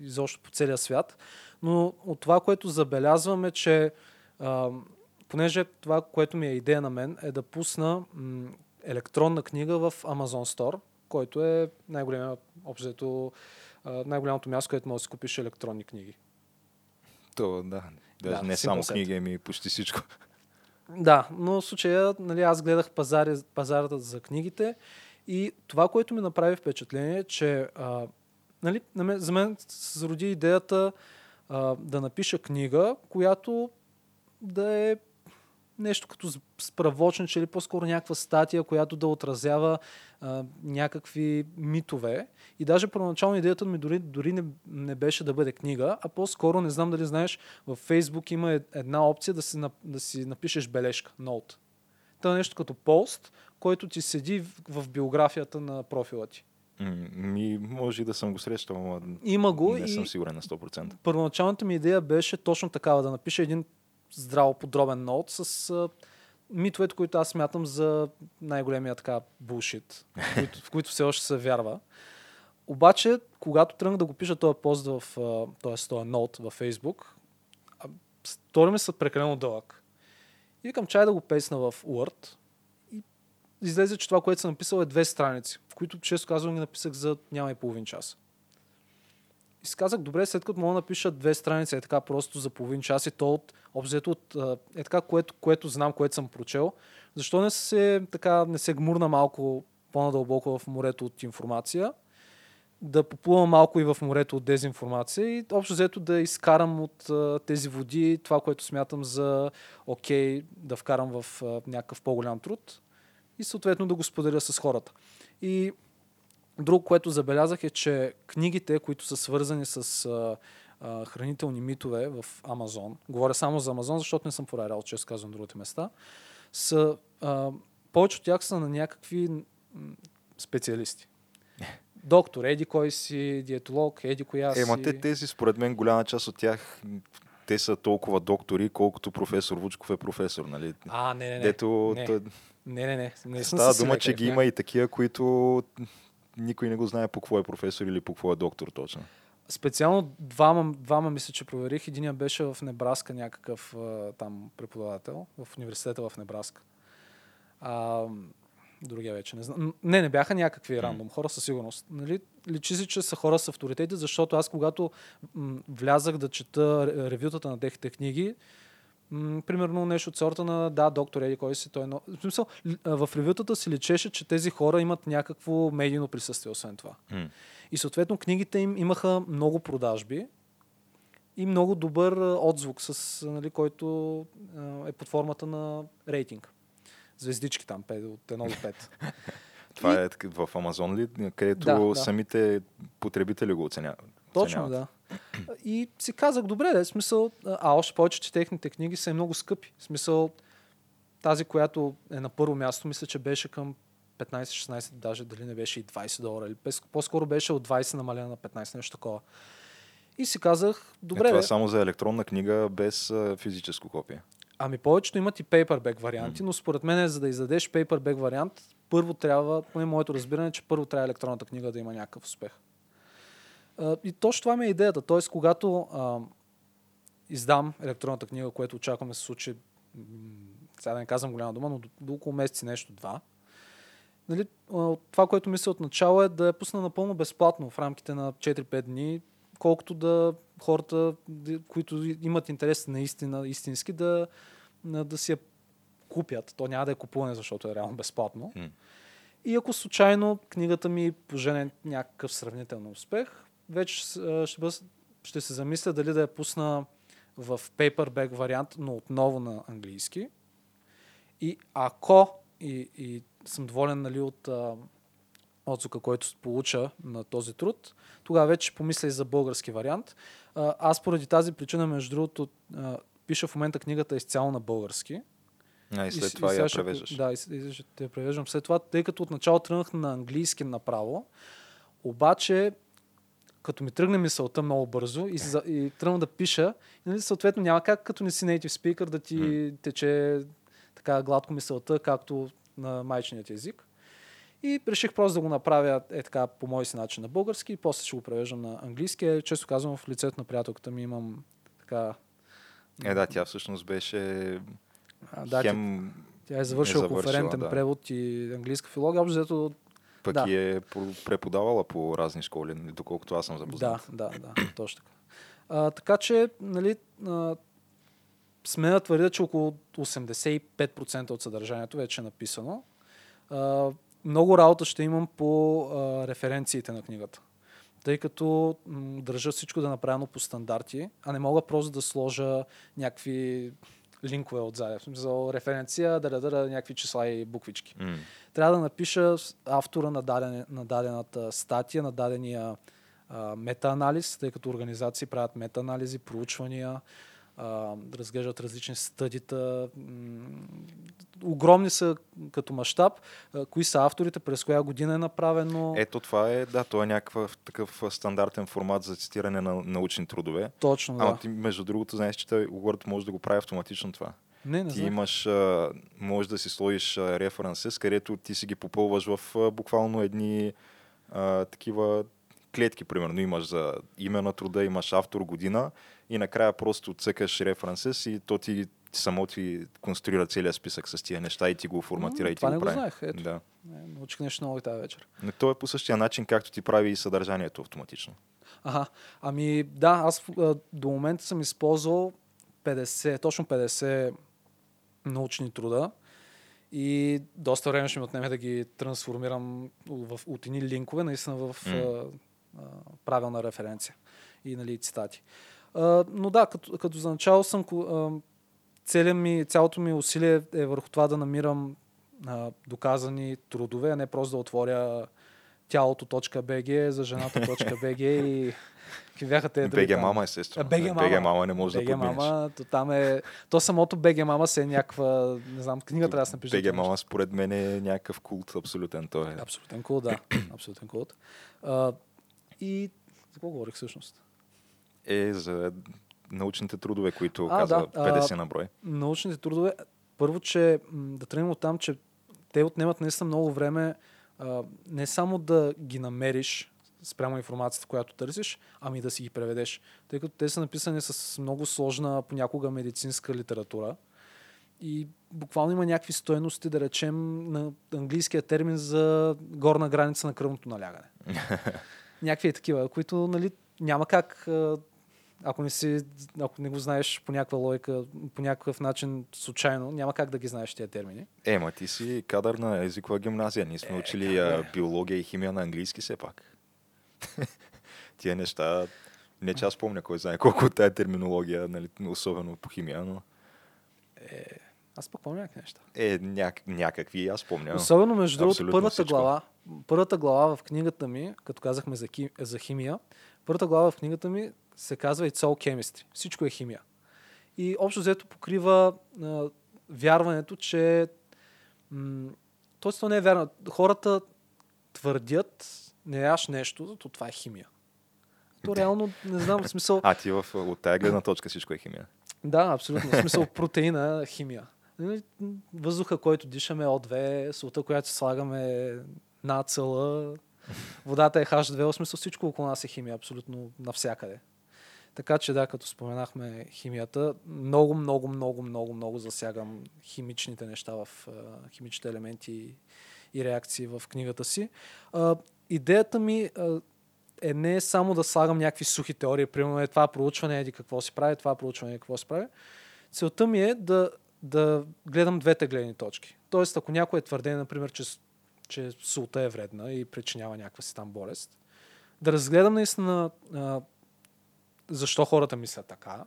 изобщо по целия свят. Но от това, което забелязваме, че а, понеже това, което ми е идея на мен, е да пусна м- електронна книга в Amazon Store, който е най-големия, общо най-голямото място, където може да си купиш електронни книги. То, да. Даже да, не само книги, ами почти всичко. Да, но в случая нали, аз гледах пазари, пазарата за книгите и това, което ми направи впечатление, е, че а, нали, за мен се зароди идеята а, да напиша книга, която да е нещо като справочниче или по-скоро някаква статия, която да отразява а, някакви митове. И даже първоначално идеята ми дори, дори не, не беше да бъде книга, а по-скоро, не знам дали знаеш, в Фейсбук има една опция да си, да си напишеш бележка, ноут. Това е нещо като пост, който ти седи в, биографията на профила ти. Ми, може и да съм го срещал, но Има го не съм сигурен на 100%. Първоначалната ми идея беше точно такава, да напиша един здраво подробен ноут с а, митовете, които аз смятам за най-големия така булшит, в, в които все още се вярва. Обаче, когато тръгнах да го пиша този пост в, т.е. този ноут във Facebook, стори ми са прекалено дълъг. И викам, чай да го песна в Word. Излезе, че това, което съм написал е две страници, в които, често казвам, ги написах за няма и половин час. И си казах, добре, след като мога да напиша две страници е така просто за половин час и то от, обзето от е така, което, което знам, което съм прочел, защо не се, така, не се гмурна малко по-надълбоко в морето от информация, да поплувам малко и в морето от дезинформация и общо взето да изкарам от а, тези води това, което смятам за окей да вкарам в а, някакъв по-голям труд и съответно да го споделя с хората. И Друго, което забелязах е, че книгите, които са свързани с а, а, хранителни митове в Амазон, говоря само за Амазон, защото не съм проверял, че казвам другите места, са, а, повече от тях са на някакви специалисти. (laughs) Доктор, еди кой си, диетолог, еди коя си. Ема те тези, според мен, голяма част от тях те са толкова доктори, колкото професор Вучков е професор, нали? А, не, не, не. Дето, не. Той... не, не, не. не Става дума, че ги има и такива, които никой не го знае по какво е професор или по какво е доктор точно. Специално двама, двама мисля, че проверих. Единия беше в Небраска някакъв там преподавател, в университета в Небраска. А, другия вече не знам. Не, не бяха някакви mm. рандом хора със сигурност. Нали? Личи си, че са хора с авторитети, защото аз когато м- влязах да чета ревютата на техните книги, М, примерно нещо от сорта на да, доктор Еди, кой си той. е Но... В смисъл, в ревютата си личеше, че тези хора имат някакво медийно присъствие, освен това. М. И съответно книгите им имаха много продажби и много добър отзвук, с, нали, който е под формата на рейтинг. Звездички там, 5, от 1 до 5. (laughs) Това е в Амазон ли, където Да, да. самите потребители го оценяват? Точно, да. И си казах, добре, да, смисъл, а още повече, че техните книги са и много скъпи. В смисъл, тази, която е на първо място, мисля, че беше към 15-16, даже дали не беше и 20 долара. Или по-скоро беше от 20 намалена на 15, нещо такова. И си казах, добре, е, това бе, е само за електронна книга без а, физическо копие. ами повечето имат и paperback варианти, но според мен, за да издадеш paperback вариант, първо трябва, поне моето разбиране, че първо трябва електронната книга да има някакъв успех. И точно това ми е идеята. Тоест, когато а, издам електронната книга, което очакваме се случи, сега да не казвам голяма дума, но до, до около месец и нещо, два, нали, това, което мисля от начало е да я пусна напълно безплатно в рамките на 4-5 дни, колкото да хората, които имат интерес наистина, истински, да, да си я купят. То няма да е купуване, защото е реално безплатно. М. И ако случайно книгата ми пожене някакъв сравнителен успех, вече ще, бъс, ще се замисля дали да я пусна в paperback вариант, но отново на английски. И ако и, и съм доволен нали, от а, отзвука, който получа на този труд, тогава вече помисля и за български вариант. А, аз поради тази причина, между другото, а, пиша в момента книгата изцяло на български. А, и след с- това сега я ще- превеждаш. Да, и, и ще те превеждам след това, тъй като отначало тръгнах на английски направо, обаче като ми тръгне мисълта много бързо и, за, и тръгна да пиша, и, нали, съответно няма как като не си native speaker да ти тече така гладко мисълта, както на майчиният език. И реших просто да го направя е така по мой си начин на български и после ще го превеждам на английски. Е, Често казвам, в лицето на приятелката ми имам така... Е, да, тя всъщност беше а, да, тя, хем, тя е завършила, завършила, конферентен да. превод и английска филология. Общо взето пък Да. е преподавала по разни школи, нали, доколкото аз съм запознат. Да, да, да, (clears throat) точно така. А, така че, нали, а, сме да твърдя, че около 85% от съдържанието вече е написано. А, много работа ще имам по а, референциите на книгата. Тъй като м, държа всичко да е направено по стандарти, а не мога просто да сложа някакви линкове отзад. В смисъл, референция, да да някакви числа и буквички М. трябва да напиша автора на, даден, на дадената статия, на дадения метаанализ, тъй като организации правят метаанализи, проучвания, а, разглеждат различни стъдита. Огромни са като мащаб. Кои са авторите, през коя година е направено. Ето това е, да, това е някакъв такъв стандартен формат за цитиране на научни трудове. Точно, да. Ама ти, между другото, знаеш, че Word може да го прави автоматично това. не, не Ти знам. имаш, а, можеш да си сложиш референсес, където ти си ги попълваш в буквално едни а, такива клетки, примерно. Имаш за име на труда, имаш автор, година и накрая просто цъкаш референсес и то ти само ти конструира целият списък с тия неща и ти го форматира М, и ти това го не го прави. знаех, ето. Да. Не, научих нещо ново тази вечер. Но то е по същия начин, както ти прави и съдържанието автоматично. Ага. Ами да, аз до момента съм използвал 50, точно 50 научни труда и доста време ще ми отнеме да ги трансформирам в, от едни линкове наистина в М. правилна референция и нали, цитати. А, но да, като, като за начало съм а, ми, цялото ми усилие е върху това да намирам а, доказани трудове, а не просто да отворя тялото.bg за жената.bg и какви бяха те други там? мама, естествено. BG мама. БГ мама не може да БГ подминеш. мама, то там е... То самото БГ мама се е някаква... Не знам, книга трябва да се напише. това мама според мен е някакъв култ, абсолютен той е. Абсолютен култ, да. (clears throat) Абсолютен култ. И... За какво говорих всъщност? Е за научните трудове, които А, каза да, а, 50 на брой. научните трудове, първо, че да тръгнем от там, че те отнемат наистина много време а, не само да ги намериш спрямо информацията, която търсиш, ами да си ги преведеш. Тъй като те са написани с много сложна, понякога медицинска литература. И буквално има някакви стоености, да речем, на английския термин за горна граница на кръвното налягане. (laughs) някакви е такива, които нали, няма как ако не, си, ако не го знаеш по някаква логика, по някакъв начин случайно, няма как да ги знаеш тези термини. Е, ма ти си кадър на езикова гимназия. Ние сме Е, учили бе? биология и химия на английски все пак. (laughs) Тия неща, не че аз помня кой знае колко от тая терминология, нали, особено по химия, но Е, аз пък помня някакви неща. е няк- някакви, аз помня. Особено, между другото, първата всичко. глава, първата глава в книгата ми, като казахме за, ки, за химия, първата глава в книгата ми се казва It's all chemistry. Всичко е химия. И общо взето покрива а, вярването, че... М- Тоест, то не е вярно. Хората твърдят, не яш нещо, то това е химия. То реално, не знам, в смисъл... (laughs) А, ти в, от тая гледна точка всичко е химия. Да, абсолютно. В смисъл протеина, химия. Нали, Въздуха, който дишаме е О2, солта, която слагаме нацела, водата е H2, в смисъл всичко около нас е химия, абсолютно навсякъде. Така че да, като споменахме химията, много, много, много, много, много засягам химичните неща в химичните елементи и, реакции в книгата си. Идеята ми е не само да слагам някакви сухи теории, примерно е това проучване, еди какво си прави, това проучване, еди какво си прави. Целта ми е да, да гледам двете гледни точки. Тоест, ако някой е твърдение, например, че, че солта е вредна и причинява някаква си там болест, да разгледам наистина а, защо хората мислят така,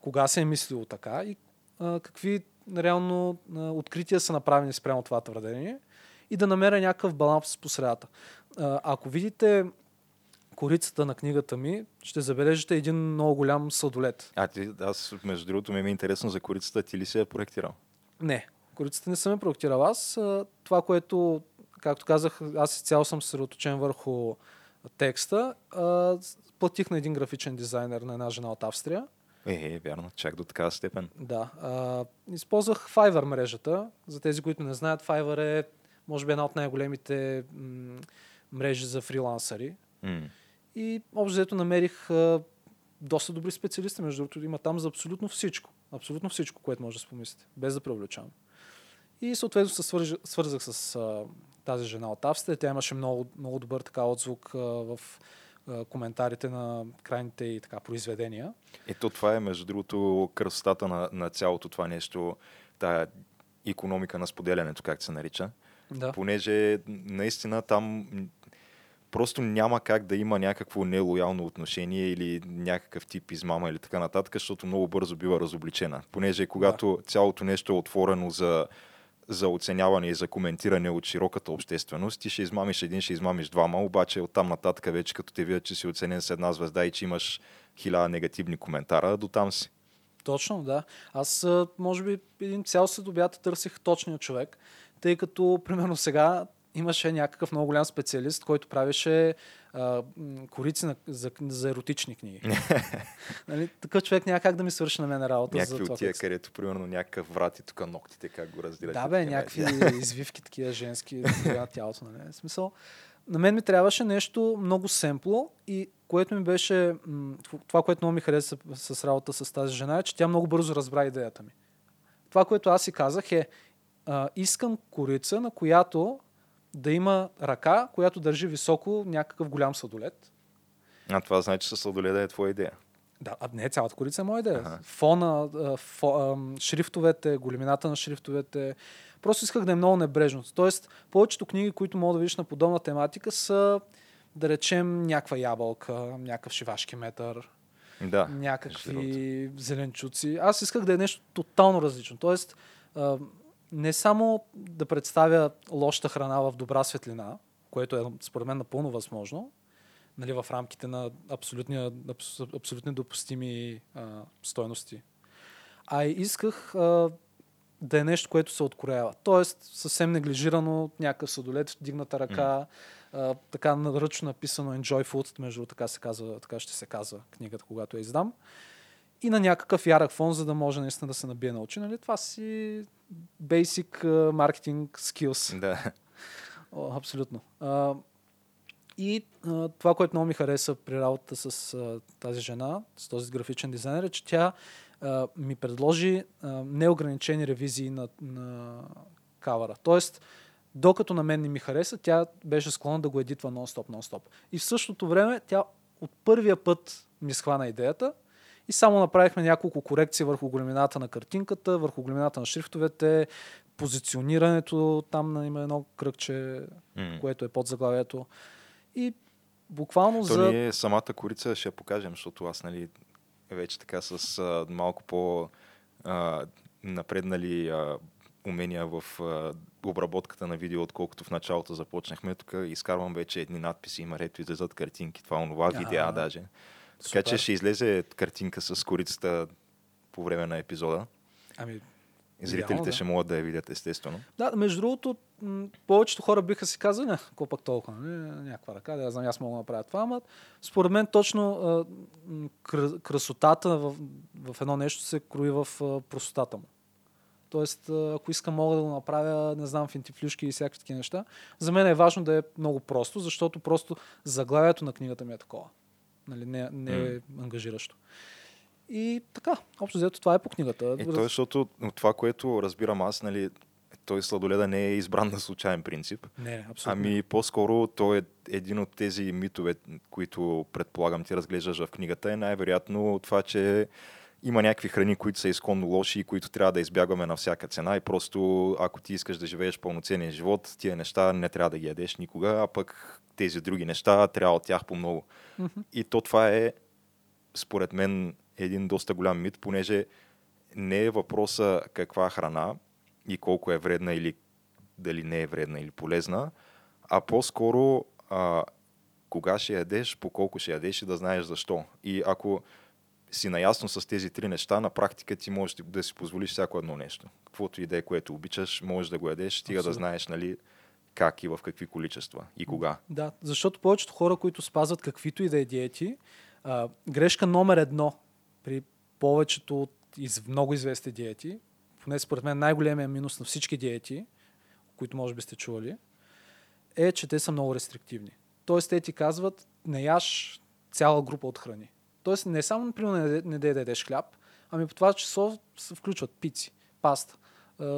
кога се е мислило така и а, какви реално а, открития са направени спрямо това твърдение и да намеря някакъв баланс по средата. А, ако видите корицата на книгата ми, ще забележите един много голям сладолет. А, ти, аз, между другото, ми е интересно за корицата, ти ли си я проектирал? Не, корицата не съм я проектирал аз. Това, което, както казах, аз изцяло съм съсредоточен върху текста. Платих на един графичен дизайнер на една жена от Австрия. Е, е, вярно, чак до такава степен. Да. А, използвах Fiverr мрежата. За тези, които не знаят, Fiverr е, може би, една от най-големите м- мрежи за фрилансъри. М. И общо взето намерих а, доста добри специалисти, между другото има там за абсолютно всичко. Абсолютно всичко, което може да си помислите, без да преувеличавам. И съответно се свърж, свързах с а, тази жена от Австрия. Тя имаше много, много добър така отзвук а, в а, коментарите на крайните и така произведения. Ето това е, между другото, красотата на, на цялото това нещо, тая економика на споделянето, както се нарича. Да. Понеже наистина там просто няма как да има някакво нелоялно отношение или някакъв тип измама или така нататък, защото много бързо бива разобличена. Понеже когато цялото нещо е отворено за, за оценяване и за коментиране от широката общественост, ти ще измамиш един, ще измамиш двама, обаче оттам нататък вече като те видят, че си оценен с една звезда и че имаш хиляда негативни коментара, до там си. Точно, да. Аз, може би, един цял следобят търсих точния човек, тъй като, примерно сега, имаше някакъв много голям специалист, който правеше а, корици на, за, за еротични книги. (laughs) нали, такъв човек няма как да ми свърши на мен работа. за Някакви това, от тия, където примерно някакъв врат и тук ногтите как го разделят. Да, бе, някакви (laughs) извивки такива женски на тялото. Нали? В смисъл, на мен ми трябваше нещо много семпло и което ми беше, това, което много ми хареса с работа с тази жена е, че тя много бързо разбра идеята ми. Това, което аз си казах е, а, искам корица, на която да има ръка, която държи високо някакъв голям сладолет. А това значи, че сладоледа е твоя идея. Да, а не цялата корица е моя идея. Аха. Фона, фо, шрифтовете, големината на шрифтовете. Просто исках да е много небрежно. Тоест, повечето книги, които мога да видиш на подобна тематика са, да речем, някаква ябълка, някакъв шивашки метър, Да. някакви зеленчуци. Аз исках да е нещо тотално различно. Тоест, не само да представя лошата храна в добра светлина, което е според мен напълно възможно, нали, в рамките на абсолютни, абс, абсолютни допустими а, стойности. А и исках а, да е нещо, което се откроява. Тоест, съвсем неглижирано, някакъв съдолет, дигната ръка, а, така наръчно написано Enjoy Food, между така, се казва, така ще се казва книгата, когато я издам. И на някакъв ярък фон, за да може наистина да се набие на очи. Нали? Това си basic маркетинг skills. Да. О, абсолютно. А, и а, това, което много ми хареса при работата с а, тази жена, с този графичен дизайнер, е, че тя а, ми предложи а, неограничени ревизии на, на кавара. Тоест, докато на мен не ми хареса, тя беше склонна да го едитва нон-стоп, нон-стоп. И в същото време тя от първия път ми схвана идеята. И само направихме няколко корекции върху големината на картинката, върху големината на шрифтовете, позиционирането, там има едно кръгче, М. което е под заглавието. И буквално То за... ние самата корица ще я покажем, защото аз нали, вече така с а, малко по а, напреднали а, умения в а, обработката на видео, отколкото в началото започнахме. Тук изкарвам вече едни надписи, има рето излезат картинки, това онова, видеа даже. Така че ще излезе картинка с корицата по време на епизода. Ами, Зрителите Идеално, да. ще могат да я видят, естествено. Да, между другото, м, повечето хора биха си казали, не, какво пък толкова, не, някаква ръка, да знам, аз мога да направя това, ама според мен точно а, красотата в, в едно нещо се крои в а, простотата му. Тоест, а, ако искам, мога да го направя, не знам, в интифлюшки и всякакви такива неща. За мен е важно да е много просто, защото просто заглавието на книгата ми е такова. Нали, не, не е ангажиращо. И така, общо взето това е по книгата. Е, то защото от това, което разбирам аз, нали, той сладоледа не е избран на случайен принцип. Не, абсолютно. Ами по-скоро той е един от тези митове, които предполагам ти разглеждаш в книгата, е най-вероятно това, че има някакви храни, които са изконно лоши и които трябва да избягваме на всяка цена и просто ако ти искаш да живееш пълноценен живот, тия неща не трябва да ги ядеш никога, а пък тези други неща трябва от тях по много. Мгм. И то това е, според мен, един доста голям мит, понеже не е въпроса каква храна и колко е вредна или дали не е вредна или полезна, а по-скоро а, кога ще ядеш, по колко ще ядеш и да знаеш защо. И ако си наясно с тези три неща, на практика ти можеш да си позволиш всяко едно нещо. Каквото и да е, което обичаш, можеш да го ядеш, стига да знаеш нали, как и в какви количества и кога. Да, защото повечето хора, които спазват каквито и да е диети, а, грешка номер едно при повечето от из, много известни диети, поне според мен най-големия минус на всички диети, които може би сте чували, е, че те са много рестриктивни. Тоест, те ти казват, не яш цяла група от храни. Тоест, не само, например, не, да ядеш хляб, ами по това число се включват пици, паста,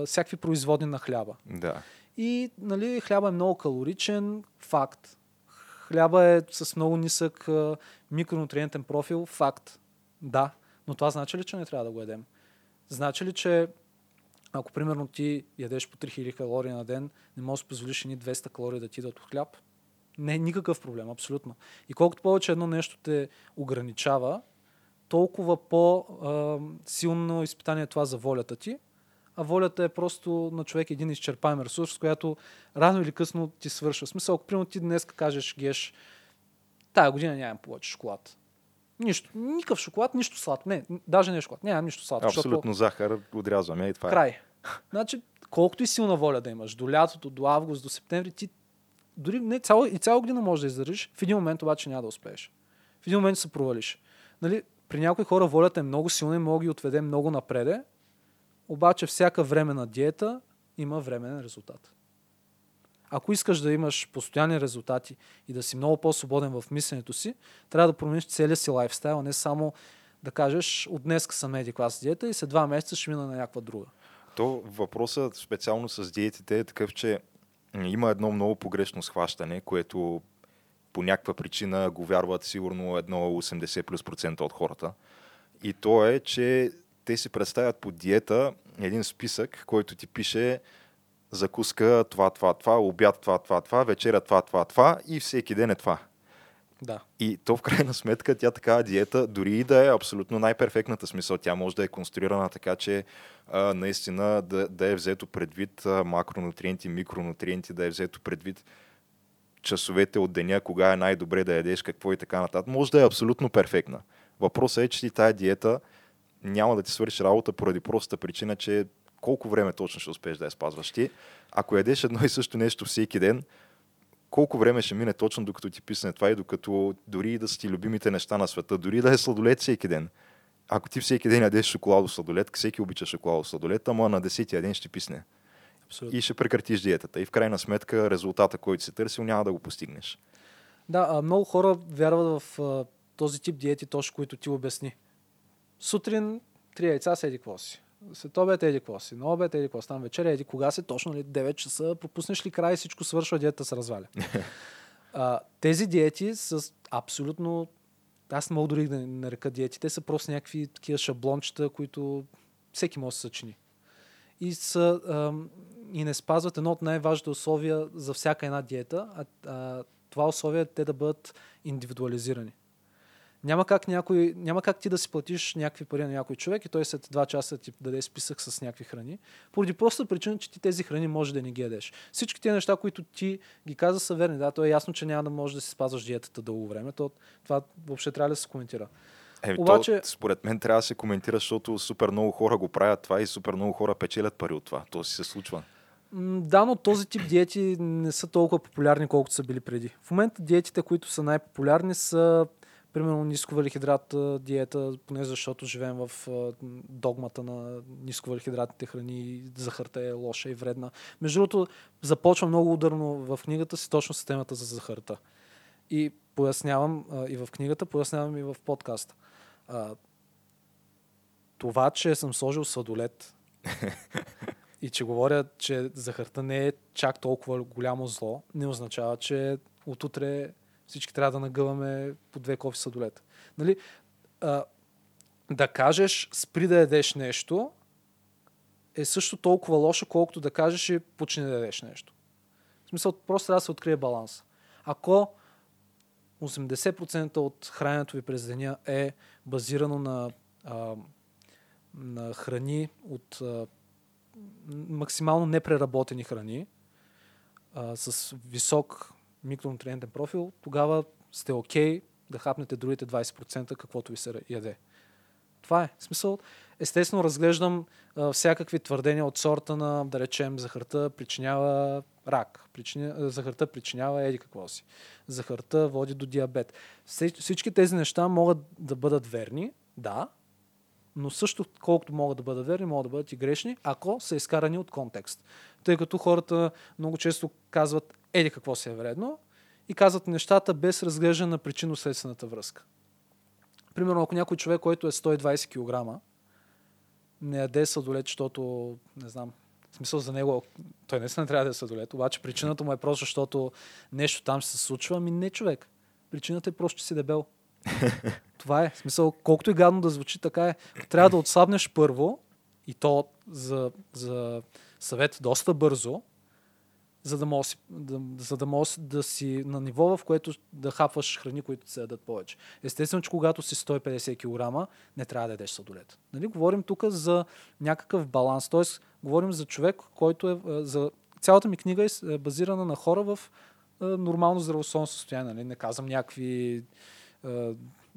всякакви производни на хляба. Да. И нали, хляба е много калоричен, факт. Хляба е с много нисък микронутриентен профил, факт. Да, но това значи ли, че не трябва да го ядем? Значи ли, че ако примерно ти ядеш по 3000 калории на ден, не можеш да позволиш ни 200 калории да ти идват от хляб? Не е никакъв проблем, абсолютно. И колкото повече едно нещо те ограничава, толкова по-силно изпитание е това за волята ти, а волята е просто на човек един изчерпаем ресурс, с която рано или късно ти свършва. В смисъл, ако примерно ти днес кажеш, геш, тая година нямам повече шоколад. Нищо. Никакъв шоколад, нищо сладко. Не, даже не е шоколад. Нямам нищо сладко. защото- Абсолютно захар отрязваме и това е. Край. Значи, колкото и силна воля да имаш, до лятото, до август, до септември, ти дори не, цяло, и цяла година можеш да издържиш, в един момент обаче няма да успееш. В един момент се провалиш. Нали, при някои хора волята е много силна и може да ги отведе много напреде, обаче всяка временна диета има временен резултат. Ако искаш да имаш постоянни резултати и да си много по-свободен в мисленето си, трябва да промениш целия си лайфстайл, а не само да кажеш от днес съм еди клас диета и след два месеца ще мина на някаква друга. То въпросът специално с диетите е такъв, че има едно много погрешно схващане, което по някаква причина го вярват сигурно едно 80 плюс процента от хората. И то е, че те си представят по диета един списък, който ти пише закуска това, това, това, обяд това, това, това, вечеря това, това, това и всеки ден е това. Да. И то в крайна сметка тя такава диета, дори и да е абсолютно най-перфектната смисъл, тя може да е конструирана така, че а, наистина да, да е взето предвид а, макронутриенти, микронутриенти, да е взето предвид часовете от деня, кога е най-добре да ядеш, какво и така нататък. Може да е абсолютно перфектна. Въпросът е, че ти тая диета няма да ти свърши работа поради простата причина, че колко време точно ще успееш да я спазваш ти. Ако ядеш едно и също нещо всеки ден, колко време ще мине точно докато ти писне това и докато дори да са ти любимите неща на света, дори да е сладолет всеки ден. Ако ти всеки ден ядеш шоколадо сладолет, всеки обича шоколадо сладолет, ама на десетия ден ще писне. Абсолютно. И ще прекратиш диетата. И в крайна сметка резултата, който си търсил, няма да го постигнеш. Да, а, много хора вярват в а, този тип диети, точно които ти обясни. Сутрин три яйца седи какво си. След обед еди какво си. На обед еди какво си. Там вечеря еди кога се точно ли 9 часа. Пропуснеш ли край и всичко свършва, диета се разваля. (laughs) а, тези диети са абсолютно аз не мога дори да нарека диети. Те са просто някакви такива шаблончета, които всеки може да съчини. И, са, а, и не спазват едно от най-важните условия за всяка една диета, а, а това условие е те да бъдат индивидуализирани. Няма как, някой, няма как ти да си платиш някакви пари на някой човек и той след два часа ти даде списък с някакви храни, поради проста причина, че ти тези храни може да не ги ядеш. Всички тези неща, които ти ги каза са верни. Да, то е ясно, че няма да можеш да си спазваш диетата дълго време. То, това въобще трябва да се коментира. Е, Обаче- то, според мен трябва да се коментира, защото супер много хора го правят това и супер много хора печелят пари от това. То си се случва. Да, но този тип диети не са толкова популярни, колкото са били преди. В момента диетите, които са най-популярни са примерно нисковалихидрат а, диета, поне защото живеем в догмата на нисковалихидратните храни, захарта е лоша и вредна. Между другото, започва много ударно в книгата си точно с темата за захарта. И пояснявам и в книгата, пояснявам и в подкаста. Това, че съм сложил сладолет (laughs) и че говоря, че захарта не е чак толкова голямо зло, не означава, че отутре всички трябва да нагъваме по две кофи сладолет. Нали? А, да кажеш спри да ядеш нещо е също толкова лошо, колкото да кажеш и почни да ядеш нещо. В смисъл, просто трябва да се открие баланс. Ако 80% от храненето ви през деня е базирано на, а, на храни от а, максимално непреработени храни а, с висок микронутриентен профил, тогава сте окей okay да хапнете другите 20%, каквото ви се яде. Това е. Смисъл, естествено разглеждам а, всякакви твърдения от сорта на, да речем, захарта причинява рак, причиня, захарта причинява еди какво си, захарта води до диабет. Всички тези неща могат да бъдат верни, да, но също колкото могат да бъдат верни, могат да бъдат и грешни, ако са изкарани от контекст. Тъй като хората много често казват еди какво си е вредно и казват нещата без разглеждане на причинно-следствената връзка. Примерно, ако някой човек, който е 120 кг, не яде сладолет, защото, не знам, в смисъл за него, той наистина не трябва да е сладолет, обаче причината му е просто, защото нещо там се случва, ами не човек. Причината е просто, че си дебел. (laughs) Това е. В смисъл, колкото и гадно да звучи, така е. Трябва да отслабнеш първо, и то за, за съвет доста бързо, за да можеш да, да, можеш да си на ниво, в което да хапваш храни, които се ядат повече. Естествено, че когато си 150 кг, не трябва да ядеш сладолет. Нали? Говорим тук за някакъв баланс. Т.е. говорим за човек, който е... а, За... Цялата ми книга е е базирана на хора в а, нормално здравословно състояние. Нали? Не казвам някакви а,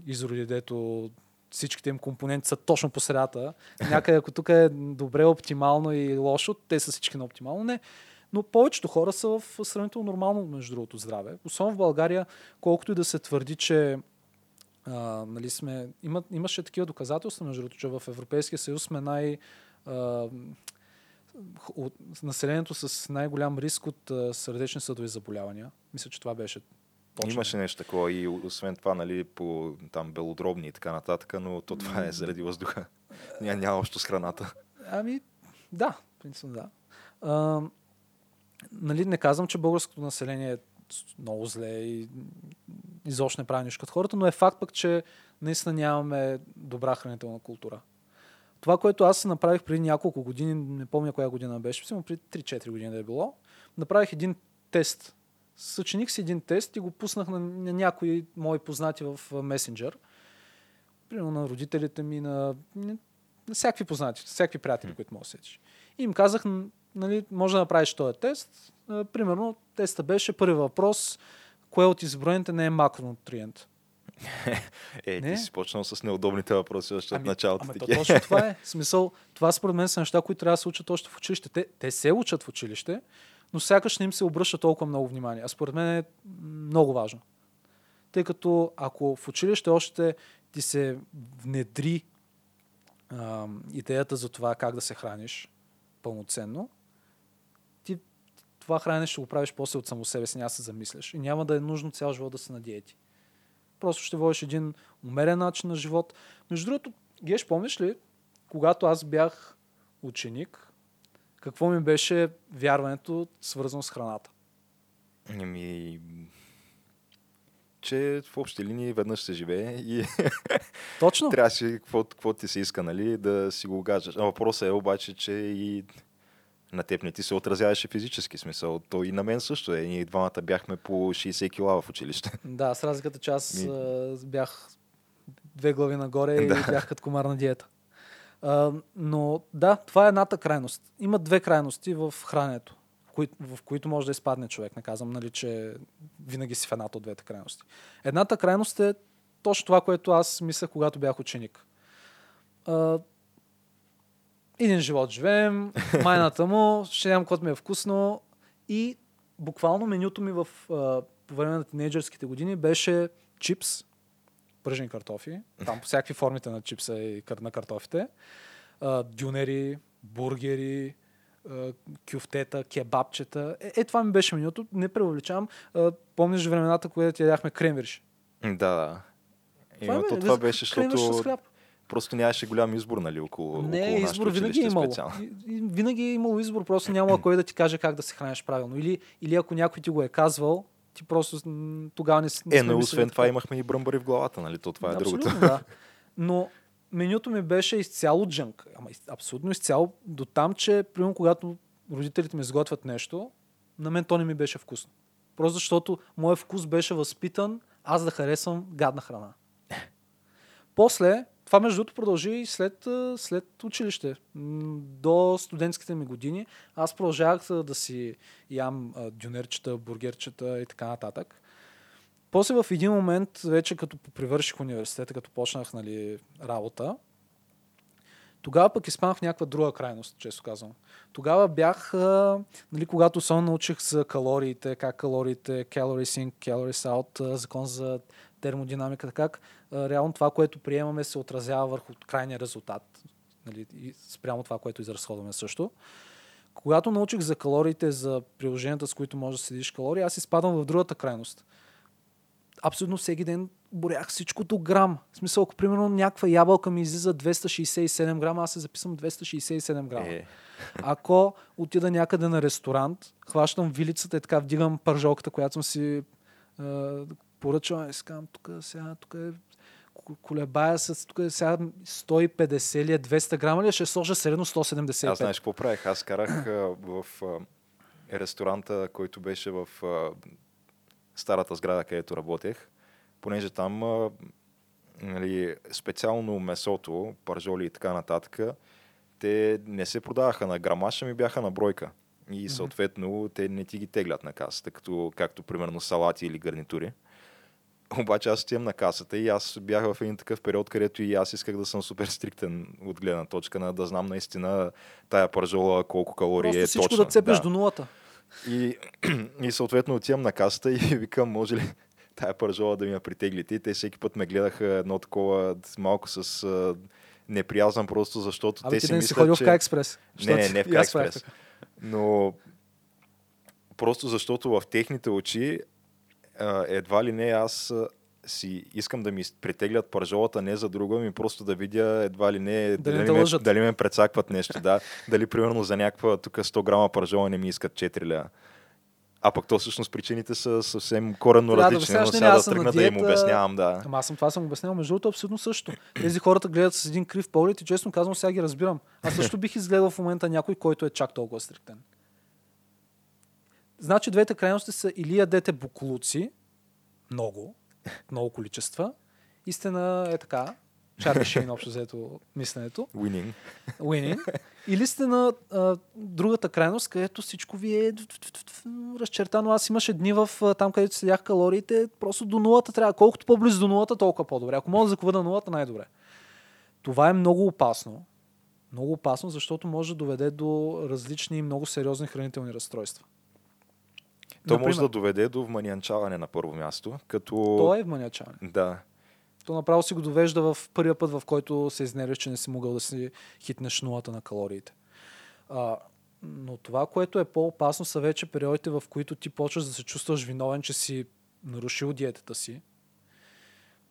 изроди, дето всичките им компоненти са точно по средата. Някъде, ако тук е добре, оптимално и лошо, те са всички на оптимално. Не. Но повечето хора са в сравнително нормално, между другото, здраве. Особено в България, колкото и да се твърди, че а, нали сме, има, имаше такива доказателства, между другото, че в Европейския съюз сме най... А, от, населението с най-голям риск от а, сърдечни съдови заболявания. Мисля, че това беше точно. Имаше нещо такова и освен това, нали, по там белодробни и така нататък, но то това е заради въздуха. Ня, няма общо с храната. Ами, да, принципно да. А, нали, не казвам, че българското население е много зле и изобщо не прави нищо като хората, но е факт пък, че наистина нямаме добра хранителна култура. Това, което аз направих преди няколко години, не помня коя година беше, сигурно преди 3-4 години да е било, направих един тест. Съчиних си един тест и го пуснах на, на някои мои познати в месенджер. Примерно на родителите ми, на, на всякакви познати, всякакви приятели, които мога да сетиш. И им казах, нали, може да направиш този тест. Примерно, теста беше първи въпрос, кое от изброените не е макронутриент. (laughs) Е, Не. ти си почнал с неудобните въпроси още от началото. ами то точно това е. Смисъл, това според мен са неща, които трябва да се учат още в училище. Те, те се учат в училище, но сякаш не им се обръща толкова много внимание. А според мен е много важно. Тъй като ако в училище още ти се внедри а, идеята за това как да се храниш пълноценно, ти това хранене ще го правиш после от само себе си, няма се замисляш. И няма да е нужно цял живот да се на диети. Просто ще водиш един умерен начин на живот. Между другото, Геш, помниш ли, когато аз бях ученик, какво ми беше вярването свързано с храната? Ами, че в общи линии веднъж се живее и (laughs) Точно. трябваше какво, какво ти се иска, нали, да си го гажаш. А въпросът е обаче, че и на теб не ти се отразяваше физически смисъл. То и на мен също е. Ние двамата бяхме по 60 кила в училище. Да, с разликата, че аз Ми- бях две глави нагоре (laughs) и Да. бях като комар на диета. А, но да, това е едната крайност. Има две крайности в храненето, в, кои, в които може да изпадне човек. Не казвам, нали, че винаги си в едната от двете крайности. Едната крайност е точно това, което аз мислех, когато бях ученик. А, един живот живеем, (laughs) майната му, ще ям каквото ми е вкусно и буквално менюто ми в, а, по време на тинейджърските години беше чипс, пържени картофи, там по всякакви формите на чипса и на картофите, а, дюнери, бургери, кюфтета, кебабчета. Е, е, това ми беше менюто. Не преувеличавам. Помниш времената, когато ядяхме кремвирш? Да, да. Това Има, е, това беше, защото просто нямаше голям избор, нали, около, Не, около избор винаги е имало. специално. И- и Винаги е имало избор, просто няма кой да ти каже как да се храниш правилно. Или, или ако някой ти го е казвал, ти просто тогава не, с- не Е, но освен това имахме и бръмбари в главата, нали? То това е Абсолютно, другото. да. (laughs) Но менюто ми беше изцяло джънк. Ама абсолютно изцяло до там, че примерно когато родителите ми изготвят нещо, на мен то не ми беше вкусно. Просто защото моят вкус беше възпитан аз да харесвам гадна храна. После, това между другото продължи и след, след училище. До студентските ми години аз продължавах да си ям дюнерчета, бургерчета и така нататък. После в един момент, вече като привърших университета, като почнах нали, работа, тогава пък изпаднах в някаква друга крайност, често казвам. Тогава бях, нали, когато само научих за калориите, как калориите, calories in, calories out, закон за термодинамиката, как реално това, което приемаме, се отразява върху крайния резултат. Нали, и спрямо това, което изразходваме също. Когато научих за калориите, за приложенията, с които можеш да следиш калории, аз изпадам в другата крайност абсолютно всеки ден борях всичко до грам. В смисъл, ако примерно някаква ябълка ми излиза 267 грама, аз се записвам 267 грама. Е, Ако отида някъде на ресторант, хващам вилицата и така вдигам пържолката, която съм си е, поръчал и си тук сега, тук е ко- колебая се, тук е сега 150 ли е, 200 грама ли е, ще сложа средно 175. аз знаеш какво правих? Аз карах в ресторанта, който беше в старата сграда, където работех, понеже там а, нали, специално месото, пържоли и така нататък, те не се продаваха на грамаш, ами бяха на бройка. И съответно те не ти ги теглят на касата, като, както примерно салати или гарнитури. Обаче аз отивам на касата и аз бях в един такъв период, където и аз исках да съм супер стриктен от гледна точка на да знам наистина тая пържола колко калории Просто е всичко точно. да цепеш до нулата. И, (clears throat) и съответно отивам на касата и (laughs) викам, може ли тая пържола да ми я притеглите. И те всеки път ме гледаха едно такова малко с а, неприязан, просто защото Абе, те ти си да не си мислят, ходил че... в К-експрес. Не, не, не в К-експрес. Но просто защото в техните очи а, едва ли не аз си искам да ми притеглят пържолата не за друго, ми просто да видя едва ли не дали, те ме, дали ме прецакват нещо, да. Дали примерно за някаква тук 100 грама пържола не ми искат 4 ля. А пък то всъщност причините са съвсем коренно да различни, обясняваш, но сега да тръгна да им диета. обяснявам, да. Ама аз съм това съм обяснял. Между другото, абсолютно също. Тези хората гледат с един крив поглед и честно казвам, сега ги разбирам. Аз също бих изгледал в момента някой, който е чак толкова стриктен. Значи двете крайности са или ядете буклуци, много, много количества. Истина е така. Чарли Шейн общо взето мисленето. Winning. Winning. Или сте на а, другата крайност, където всичко ви е разчертано. Аз имаше дни в а, там, където следях калориите, просто до нулата трябва. Колкото по-близо до нулата, толкова по-добре. Ако мога да закова нулата, най-добре. Това е много опасно. Много опасно, защото може да доведе до различни и много сериозни хранителни разстройства. То може да доведе до вманианчаване на първо място, като... То е вманячаване. Да. То направо си го довежда в първия път, в който се изнервиш, че не си могъл да си хитнеш нулата на калориите. А, но това, което е по-опасно, са вече периодите, в които ти почваш да се чувстваш виновен, че си нарушил диетата си.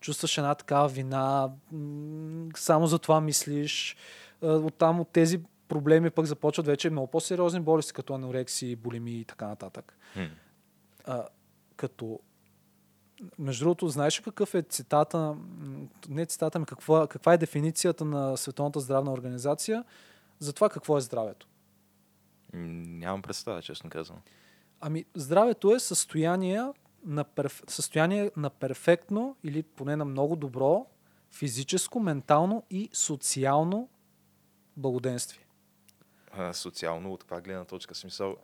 Чувстваш една такава вина, само за това мислиш. Оттам от тези проблеми пък започват вече много по-сериозни болести, като анорексии, булими и така нататък. Хм. А, като между другото, знаеш ли какъв е цитата, не цитата ми, каква, каква е дефиницията на Световната здравна организация за това какво е здравето? Нямам представа, честно казвам. Ами, здравето е състояние на, перф... състояние на перфектно или поне на много добро физическо, ментално и социално благоденствие. А, социално от каква гледна точка смисъл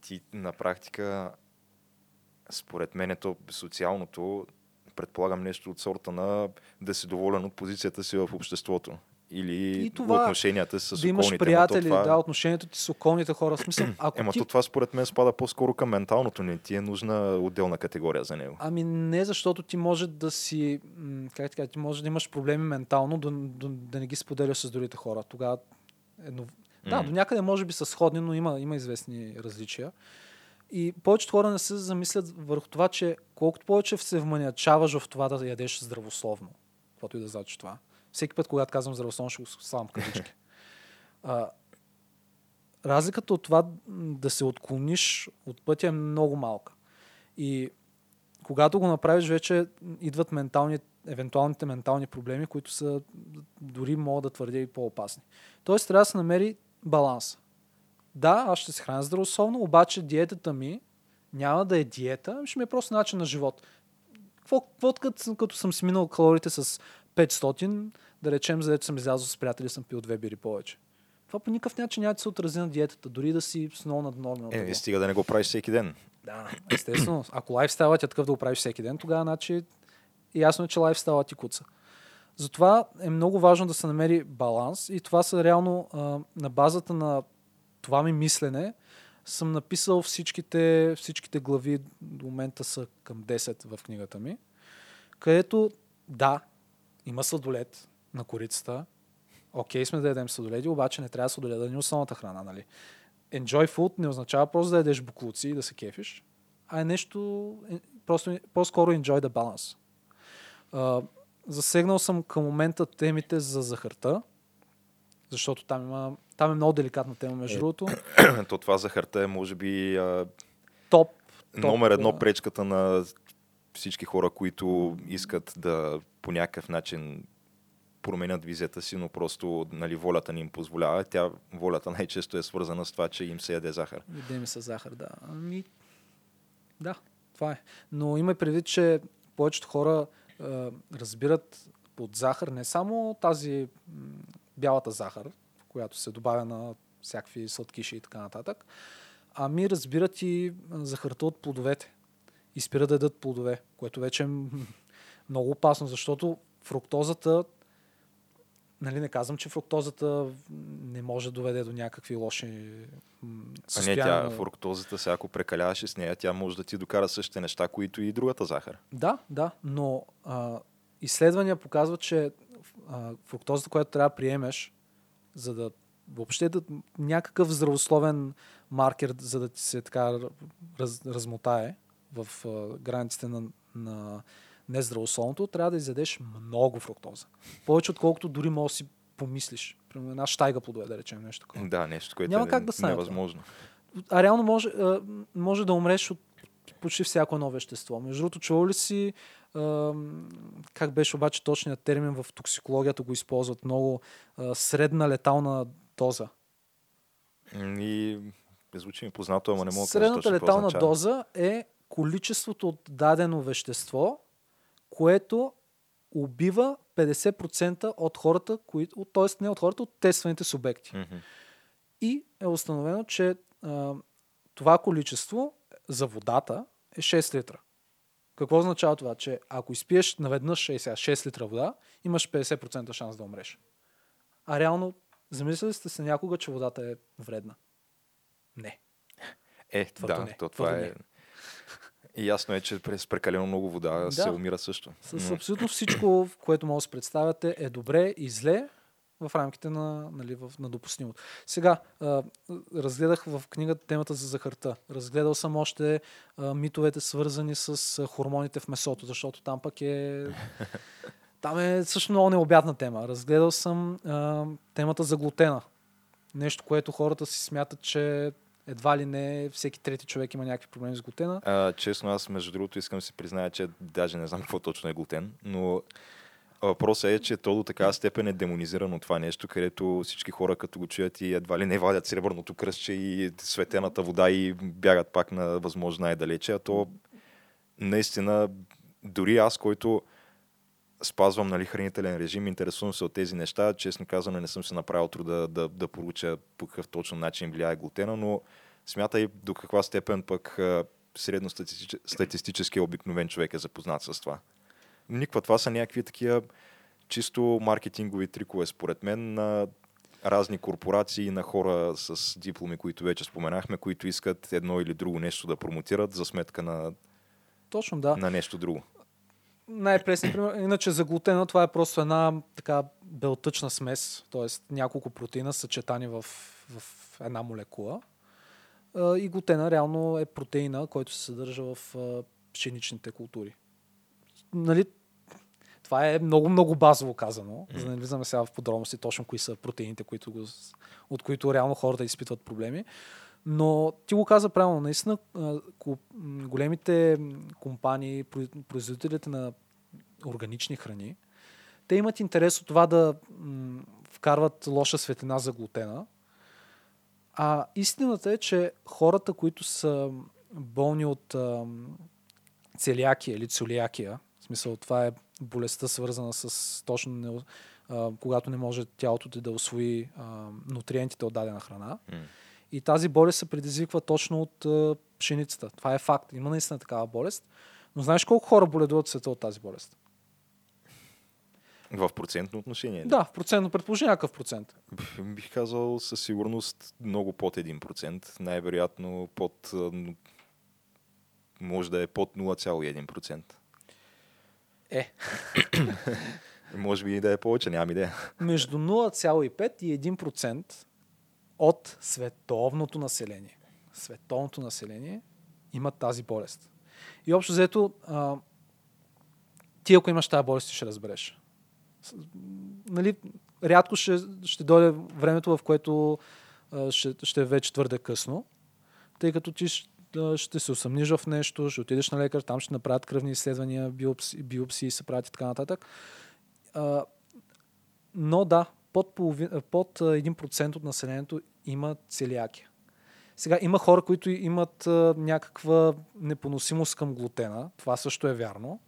ти на практика според мен е то социалното предполагам нещо от сорта на да си доволен от позицията си в обществото или И това, отношенията с да имаш околните. Приятели, това... да, отношението ти с околните хора. Смисъл, (clears throat) ако Ема ти... то това според мен спада по-скоро към менталното. Не ти е нужна отделна категория за него. Ами не, защото ти може да си, как ти кажа, ти може да имаш проблеми ментално, да, да, да не ги споделяш с другите хора. Тогава едно... Да, до някъде може би са сходни, но има, има известни различия. И повечето хора не се замислят върху това, че колкото повече се вманячаваш в това да ядеш здравословно, каквото и да значи това. Всеки път, когато казвам здравословно, ще го слагам в кавички. (laughs) А, разликата от това да се отклониш от пътя е много малка. И когато го направиш, вече идват ментални, евентуалните ментални проблеми, които са дори мога да твърдя и по-опасни. Тоест трябва да се намери баланс. Да, аз ще се храня здравословно, обаче диетата ми няма да е диета, ами ще ми е просто начин на живот. Какво, какво като, като съм си минал калориите с 500, да речем, за съм излязъл с приятели, съм пил две бири повече. Това по никакъв начин няма да се отрази на диетата, дори да си с много наднормално. Е, не стига да не го правиш всеки ден. Да, естествено. Ако лайфстайлът е такъв да го правиш всеки ден, тогава значи ясно е, че лайфстайлът ти куца. Затова е много важно да се намери баланс и това са реално а, на базата на това ми мислене съм написал всичките, всичките глави, до момента са към 10 в книгата ми, където да, има сладолет на корицата, окей сме да ядем сладоледи, обаче не трябва сладолет да ни основната храна, нали? Enjoy food не означава просто да ядеш буклуци и да се кефиш, а е нещо, е, просто, по-скоро enjoy the balance. А, засегнал съм към момента темите за захарта, защото там, има, там е много деликатна тема, между Е, другото. (clears throat) То това захарта е, може би, а, Топ. номер едно а, пречката на всички хора, които искат да по някакъв начин променят визията си, но просто нали, волята ни им позволява. Тя, волята най-често е свързана с това, че им се яде захар. Яде ми с захар, да. Ами, да, това е. Но има предвид, че повечето хора е, разбират под захар не само тази м, бялата захар, която се добавя на всякакви сладкиши и така нататък, ами разбират и захарта от плодовете. И спират да ядат плодове, което вече е много опасно, защото фруктозата Нали, не казвам, че фруктозата не може да доведе до някакви лоши м, А не, състояния. тя, фруктозата, сега ако прекаляваш с нея, тя може да ти докара същите неща, които и другата захар. Да, да, но а, изследвания показват, че а, фруктозата, която трябва да приемеш, за да въобще да някакъв здравословен маркер, за да ти се така раз, размотае в а, границите на, на нездравословното, трябва да изядеш много фруктоза. Повече отколкото дори можеш да си помислиш. Примерно една щайга плодове, да речем нещо такова. Да, нещо, което Няма е как да стане това. невъзможно. А реално може, а, може да умреш от почти всяко едно вещество. Между другото, чувал ли си как беше обаче точният термин в токсикологията го използват много средна летална доза. И звучи ми познато, ама не мога да Средната летална доза е количеството от дадено вещество, което убива 50% от хората, които, т.е. не от хората, от тестваните субекти. Мгм. И е установено, че а, това количество за водата е 6 литра. Какво означава това? Че ако изпиеш наведнъж 6, 6 литра вода, имаш 50% шанс да умреш. А реално, замислили сте се някога, че водата е вредна? Не. Е, Твърдо да, не, то това твърдо е... И ясно е, че през прекалено много вода Да. се умира също. С М, абсолютно всичко, което може да се представяте, е добре и зле в рамките на, нали, в, на допустимото. Сега, а, разгледах в книгата темата за захарта. Разгледал съм още а, митовете, свързани с а, хормоните в месото, защото там пък е... (laughs) Там е също много необятна тема. Разгледал съм а, темата за глутена. Нещо, което хората си смятат, че едва ли не всеки трети човек има някакви проблеми с глутена. А, честно, аз между другото искам да си призная, че даже не знам какво точно е глутен, но въпросът е, че то до такава степен е демонизирано това нещо, където всички хора като го чуят и едва ли не вадят сребърното кръстче и светената вода и бягат пак на възможно най-далече, а то наистина дори аз, който спазвам нали, хранителен режим, интересувам се от тези неща. Честно казано, не съм се направил труда да, да поруча по какъв точно начин влияе глутена, но смятай до каква степен пък средностатистически обикновен човек е запознат с това. Никва, това са някакви такива чисто маркетингови трикове, според мен, на разни корпорации, на хора с дипломи, които вече споменахме, които искат едно или друго нещо да промотират за сметка на, Точно, да. на нещо друго най-пресен пример. Иначе за глутена това е просто една така белтъчна смес, т.е. няколко протеина съчетани в, в една молекула. И глутена реално е протеина, който се съдържа в пшеничните култури. Нали, това е много, много базово казано, за да не влизаме сега в подробности точно кои са протеините, които го, от които реално хората изпитват проблеми. Но ти го каза правилно, наистина големите компании, производителите на органични храни, те имат интерес от това да вкарват лоша светлина за глутена. А истината е, че хората, които са болни от целиакия или целиакия, смисъл това е болестта свързана с точно когато не може тялото ти да освои нутриентите от дадена храна. Mm и тази болест се предизвиква точно от а, пшеницата. Това е факт. Има наистина такава болест. Но знаеш колко хора боледуват света от тази болест? В процентно отношение? Да, в процентно предположение някакъв процент. Бих казал със сигурност много под 1%. Най-вероятно под може да е под 0,1%. Е. (coughs) може би и да е повече, нямам идея. (coughs) Между 0,5 и 1% от световното население. Световното население имат тази болест. И общо взето, а, ти ако имаш тази болест, ще разбереш. Нали, рядко ще, ще дойде времето, в което а, ще, ще е вече твърде късно, тъй като ти ще, се усъмниш в нещо, ще отидеш на лекар, там ще направят кръвни изследвания, биопси, биопсии се правят и така нататък. Но да, под, половин, под 1% от населението има целиакия. Сега има хора, които имат някаква непоносимост към глутена. Това също е вярно.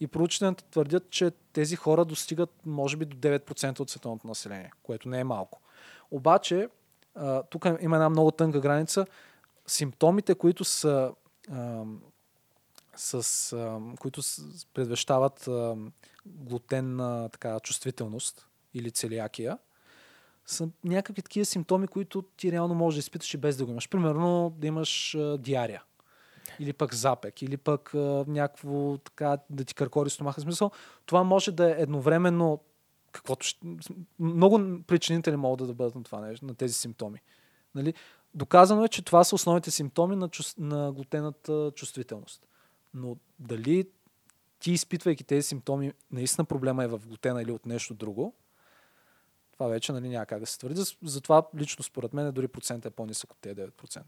И проучванията твърдят, че тези хора достигат може би до 9% от световното население, което не е малко. Обаче, тук има една много тънка граница. Симптомите, които са а, с, а, които предвещават а, глутенна така, чувствителност или целиакия, са някакви такива симптоми, които ти реално можеш да изпиташ и без да го имаш. Примерно да имаш а, диария. Или пък запек, или пък а, някакво така да ти къркори стомаха. Смисъл, това може да е едновременно каквото ще... Много причинители могат да бъдат на това на тези симптоми. Нали? Доказано е, че това са основните симптоми на, чу... на глутената чувствителност. Но дали ти изпитвайки тези симптоми, наистина проблема е в глутена или от нещо друго, това вече нали, няма как да се твърди. Затова лично според мен дори процент е по-нисък от тези 9%.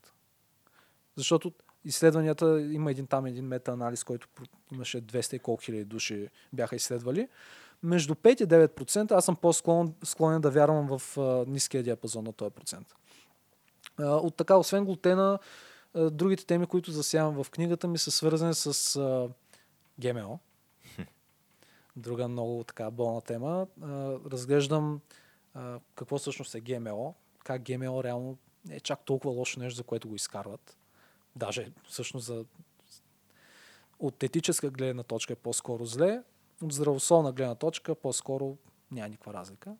Защото изследванията, има един там един мета-анализ, който имаше 200 и колко хиляди души бяха изследвали. Между 5 и 9% аз съм по-склонен склонен да вярвам в а, ниския диапазон на този процент. От така, освен глутена, другите теми, които засявам в книгата ми са свързани с ГМО. Друга много така болна тема. Разглеждам какво всъщност е ГМО, как ГМО реално не е чак толкова лошо нещо, за което го изкарват. Даже всъщност за... от етическа гледна точка е по-скоро зле, от здравословна гледна точка по-скоро няма никаква разлика.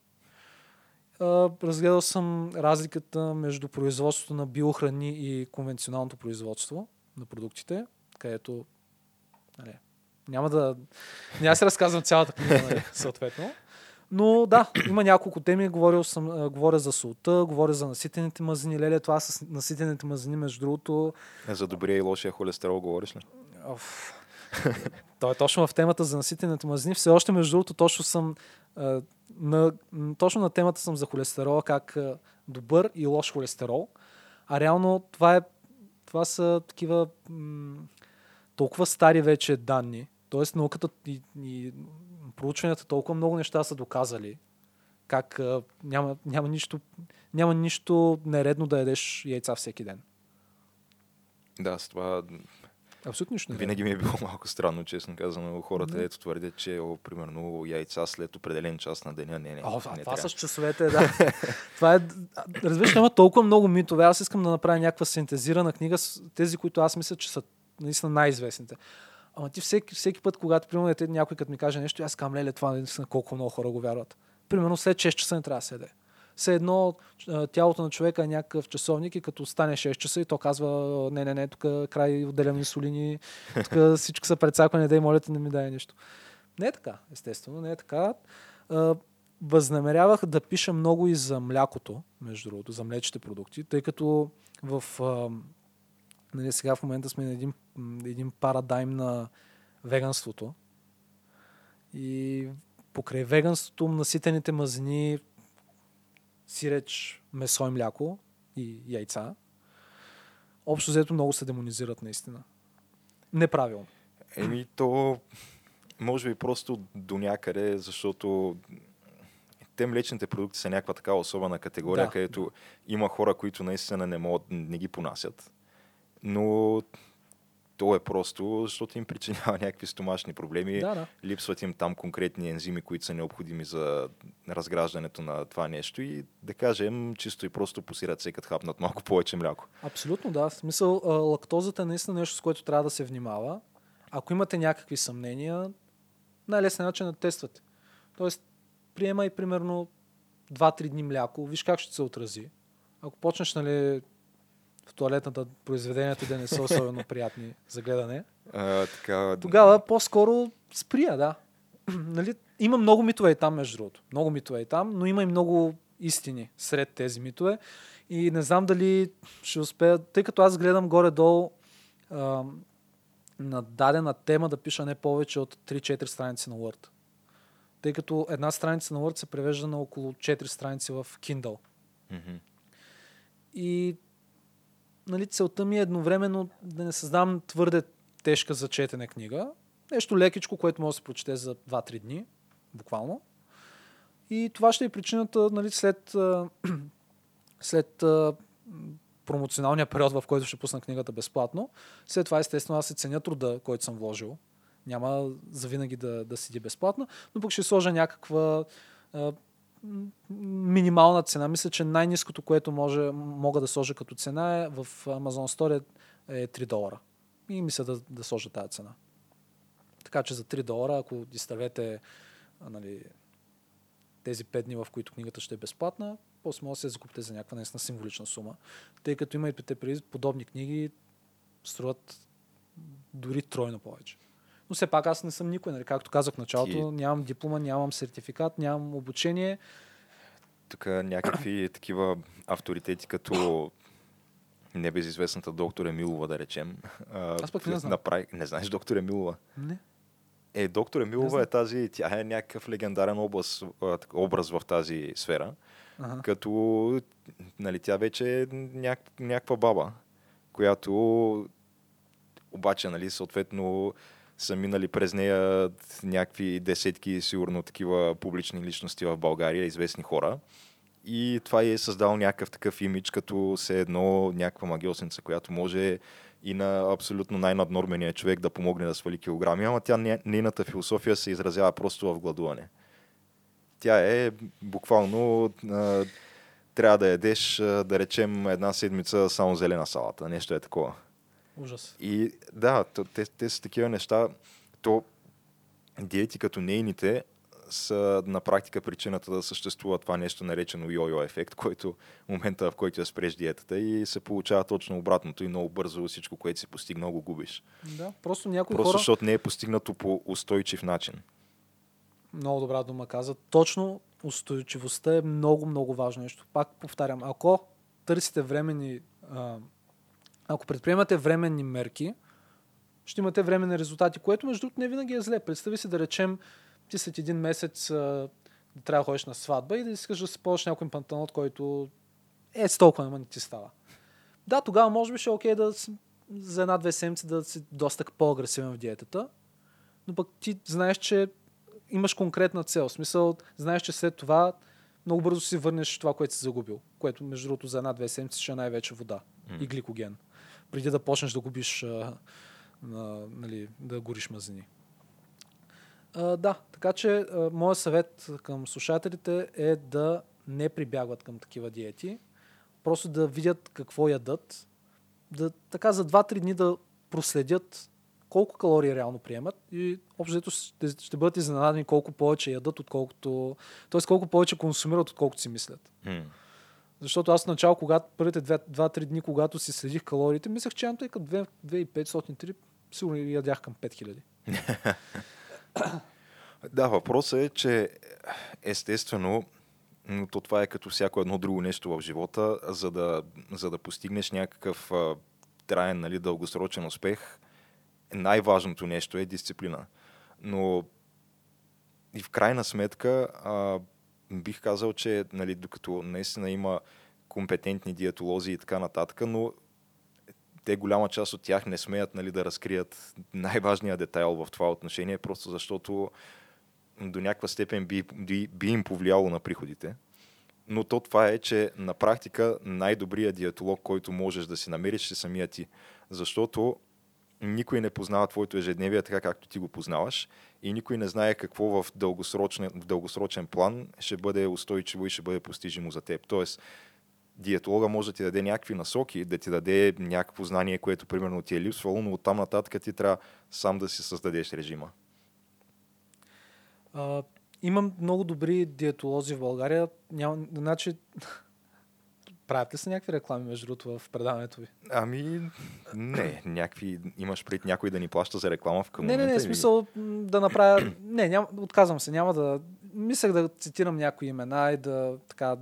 Разгледал съм разликата между производството на биохрани и конвенционалното производство на продуктите, където нали, няма да... Няма да се разказвам цялата книга, нали, (laughs) съответно. Но да, има няколко теми. Говорил съм, говоря за солта, говоря за наситените мазнини. Леле, това с наситените мазнини, между другото... Е, за добрия и лошия холестерол говориш ли? Оф. (laughs) Той е точно в темата за наситените мазнини. Все още, между другото, точно съм на, точно на темата съм за холестерола, как добър и лош холестерол. А реално това, е, това са такива м- толкова стари вече данни. Тоест науката и, и проучванията толкова много неща са доказали. Как а, няма, няма, нищо, няма нищо нередно да ядеш яйца всеки ден. Да, с това Абсолютно нищо нередно. винаги ми е било (laughs) малко странно, честно казано. Хората, ето твърдят, че о, примерно яйца след определен час на деня. Не, не, О, а, не това трябва. с часовете, да. (laughs) това е, разбираш, има толкова много митове. Аз искам да направя някаква синтезирана книга с тези, които аз мисля, че са наистина най-известните. Ама ти всеки, всеки път, когато примерно някой като ми каже нещо, аз казвам, леле, това наистина колко много хора го вярват. Примерно след 6 часа не трябва да се яде. Все едно тялото на човека е някакъв часовник и като стане 6 часа и то казва, не, не, не, тук край отделям инсулини, (laughs) тук всичко са прецакване, дай, моля те, не ми дай нищо. Не е така, естествено, не е така. Възнамерявах да пиша много и за млякото, между другото, за млечните продукти, тъй като в, нали, сега в момента сме на един, един парадайм на веганството. И покрай веганството, наситените мазнини, сиреч, месо и мляко и яйца, общо взето много се демонизират наистина. Неправилно. Еми, то може би просто до някъде, защото те млечните продукти са някаква така особена категория, Да. където има хора, които наистина не могат, не ги понасят. Но то е просто, защото им причинява (laughs) някакви стомашни проблеми. Да, да. Липсват им там конкретни ензими, които са необходими за разграждането на това нещо и да кажем, чисто и просто посират се, като хапнат малко повече мляко. Абсолютно да. В смисъл, лактозата е наистина нещо, с което трябва да се внимава. Ако имате някакви съмнения, най-лесният начин е да тествате. Тоест, приемай примерно 2-3 дни мляко, виж как ще се отрази. Ако почнеш, нали, в туалетната произведенията да не са особено приятни за гледане, А, така, тогава по-скоро сприя, да. (clears throat) нали, има много митове и там, между другото. Много митове и там, но има и много истини сред тези митове. И не знам дали ще успея, тъй като аз гледам горе-долу а, на дадена тема да пиша не повече от 3-4 страници на Word. Тъй като една страница на Word се превежда на около 4 страници в Kindle. Мгм. И нали, целта ми е едновременно да не създам твърде тежка за четене книга. Нещо лекичко, което може да се прочете за 2-3 дни, буквално. И това ще е причината нали, след, (clears throat) след промоционалния период, в който ще пусна книгата безплатно. След това, естествено, аз се ценя труда, който съм вложил. Няма завинаги да, да седи безплатно, но пък ще сложа някаква минимална цена. Мисля, че най-низкото, което може, мога да сложа като цена е в Amazon Store е 3 долара. И мисля да, да сложа тази цена. Така че за 3 долара, ако изтървете нали, тези 5 дни, в които книгата ще е безплатна, после може да се закупите за някаква наистина символична сума. Тъй като имайте подобни книги струват дори тройно повече. Но все пак аз не съм никой, нали? както казах в началото, Ти- нямам диплома, нямам сертификат, нямам обучение. тук някакви (clears throat) такива авторитети, като небезизвестната доктор Емилова, да речем. Аз пък не знам. Направи... Не знаеш доктор Емилова? Не. Е, доктор Емилова е тази, тя е някакъв легендарен так- образ в тази сфера, Ага. като нали, тя вече е няк, някаква баба, която обаче, нали, съответно са минали през нея някакви десетки, сигурно такива публични личности в България, известни хора. И това е създал някакъв такъв имидж, като се едно някаква магиосница, която може и на абсолютно най-наднормения човек да помогне да свали килограми, ама тя, не- нейната философия се изразява просто в гладуване. Тя е буквално трябва да ядеш, да речем, една седмица само зелена салата. Нещо е такова. Ужас. И да, то, те, те са такива неща. То диети като нейните са на практика причината да съществува това нещо наречено йо-йо ефект, който момента в който я спреш диетата и се получава точно обратното и много бързо всичко, което си постигнал, го губиш. Да, просто някои Просто хора... защото не е постигнато по устойчив начин. Много добра дума каза. Точно устойчивостта е много, много важно нещо. Пак повтарям, ако търсите временни, а, ако предприемате временни мерки, ще имате временни резултати, което между другото не винаги е зле. Представи си да речем, ти след един месец а, да трябва да ходиш на сватба и да искаш да си ползваш някой панталон, който е с толкова, не ти става. Да, тогава може би ще е окей да си, за една-две седмици да си доста по-агресивен в диетата, но пък ти знаеш, че имаш конкретна цел. В смисъл, знаеш, че след това много бързо си върнеш това, което си загубил, което между другото за една-две седмици ще е най-вече вода М. и гликоген, преди да почнеш да губиш, а, а, нали, да гориш мазнини. А, да, така че а, моят съвет към слушателите е да не прибягват към такива диети, просто да видят какво ядат, да, така за 2-3 дни да проследят колко калории реално приемат и общо ще, ще бъдат изненадани колко повече ядат, отколкото, т.е. колко повече консумират, отколкото си мислят. М. Защото аз в начало, когато първите 2-3 дни, когато си следих калориите, мислех, че ям тъй като 2500-3, сигурно ядях към 5000. (laughs) Да, въпросът е, че естествено, то това е като всяко едно друго нещо в живота, за да, за да постигнеш някакъв а, траен, нали, дългосрочен успех, най-важното нещо е дисциплина. Но и в крайна сметка а, бих казал, че нали, докато наистина има компетентни диетолози и така нататък, но те голяма част от тях не смеят нали, да разкрият най-важния детайл в това отношение, просто защото до някаква степен би, би, би им повлияло на приходите. Но то това е, че на практика най-добрият диетолог, който можеш да си намериш, е самия ти. Защото никой не познава твоето ежедневие така, както ти го познаваш и никой не знае какво в дългосрочен, в дългосрочен план ще бъде устойчиво и ще бъде постижимо за теб. Тоест, диетолога може да ти даде някакви насоки, да ти даде някакво знание, което примерно ти е липсвало, но оттам нататък ти трябва сам да си създадеш режима. А, имам много добри диетолози в България. Няма, значи, правят ли се някакви реклами, между другото, в предаването ви? Ами, не, някакви, имаш пред някой да ни плаща за реклама в към Не, не, не, смисъл да направя... Не, няма, отказвам се, няма да... Мислех да цитирам някои имена и да, така,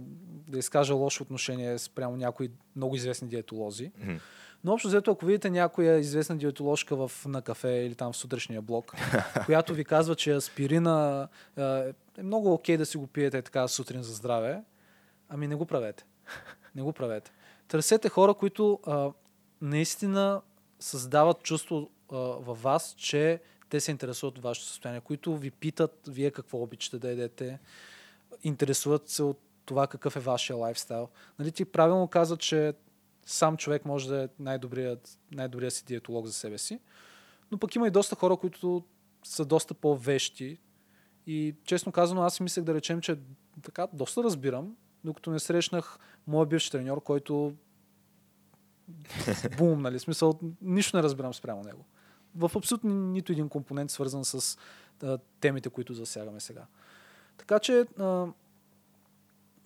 да изкажа лошо отношение спрямо някои много известни диетолози. Но общо взето, ако видите някоя известна диетоложка в, на кафе или там в сутрешния блок, (laughs) която ви казва, че аспирина е, е много окей да си го пиете така сутрин за здраве, ами не го правете. Не го правете. Търсете хора, които а, наистина създават чувство а, във вас, че те се интересуват от вашето състояние, които ви питат вие какво обичате да едете, интересуват се от това какъв е вашия лайфстайл. Нали, ти правилно каза, че сам човек може да е най-добрият, най-добрият си диетолог за себе си, но пък има и доста хора, които са доста по-вещи и честно казано аз си мислех да речем, че така доста разбирам, докато не срещнах моя бивш треньор, който бум, нали, смисъл, нищо не разбирам спрямо него. В абсолютно нито един компонент свързан с а, темите, които засягаме сега. Така че а,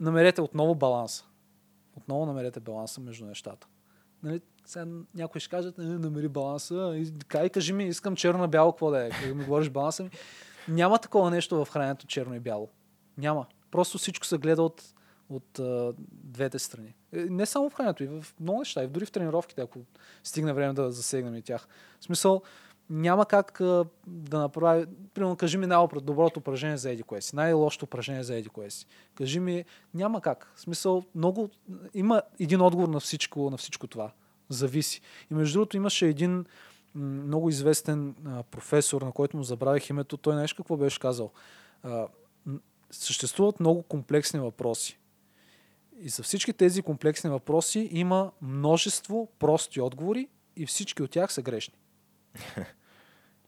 намерете отново баланса. Отново намерете баланса между нещата. Нали, сега някой ще кажат, не, намери баланса. И, кай, кажи ми, искам черно-бяло, какво да е. Как ми говориш баланса ми. Няма такова нещо в храненето черно и бяло. Няма. Просто всичко се гледа от, от а, двете страни. Е, Не само в храненето, и в много неща, и дори в тренировките, ако стигне време да засегнем и тях. В смисъл, няма как а, да направи... Примерно, кажи ми най-доброто упражнение за еди кое си, най-лошото упражнение за еди кое си. Кажи ми, няма как. В смисъл, много... Има един отговор на всичко, на всичко това. Зависи. И между другото имаше един много известен а, професор, на който му забравих името. Той нещо какво беше казал. А, съществуват много комплексни въпроси. И за всички тези комплексни въпроси има множество прости отговори и всички от тях са грешни. (laughs)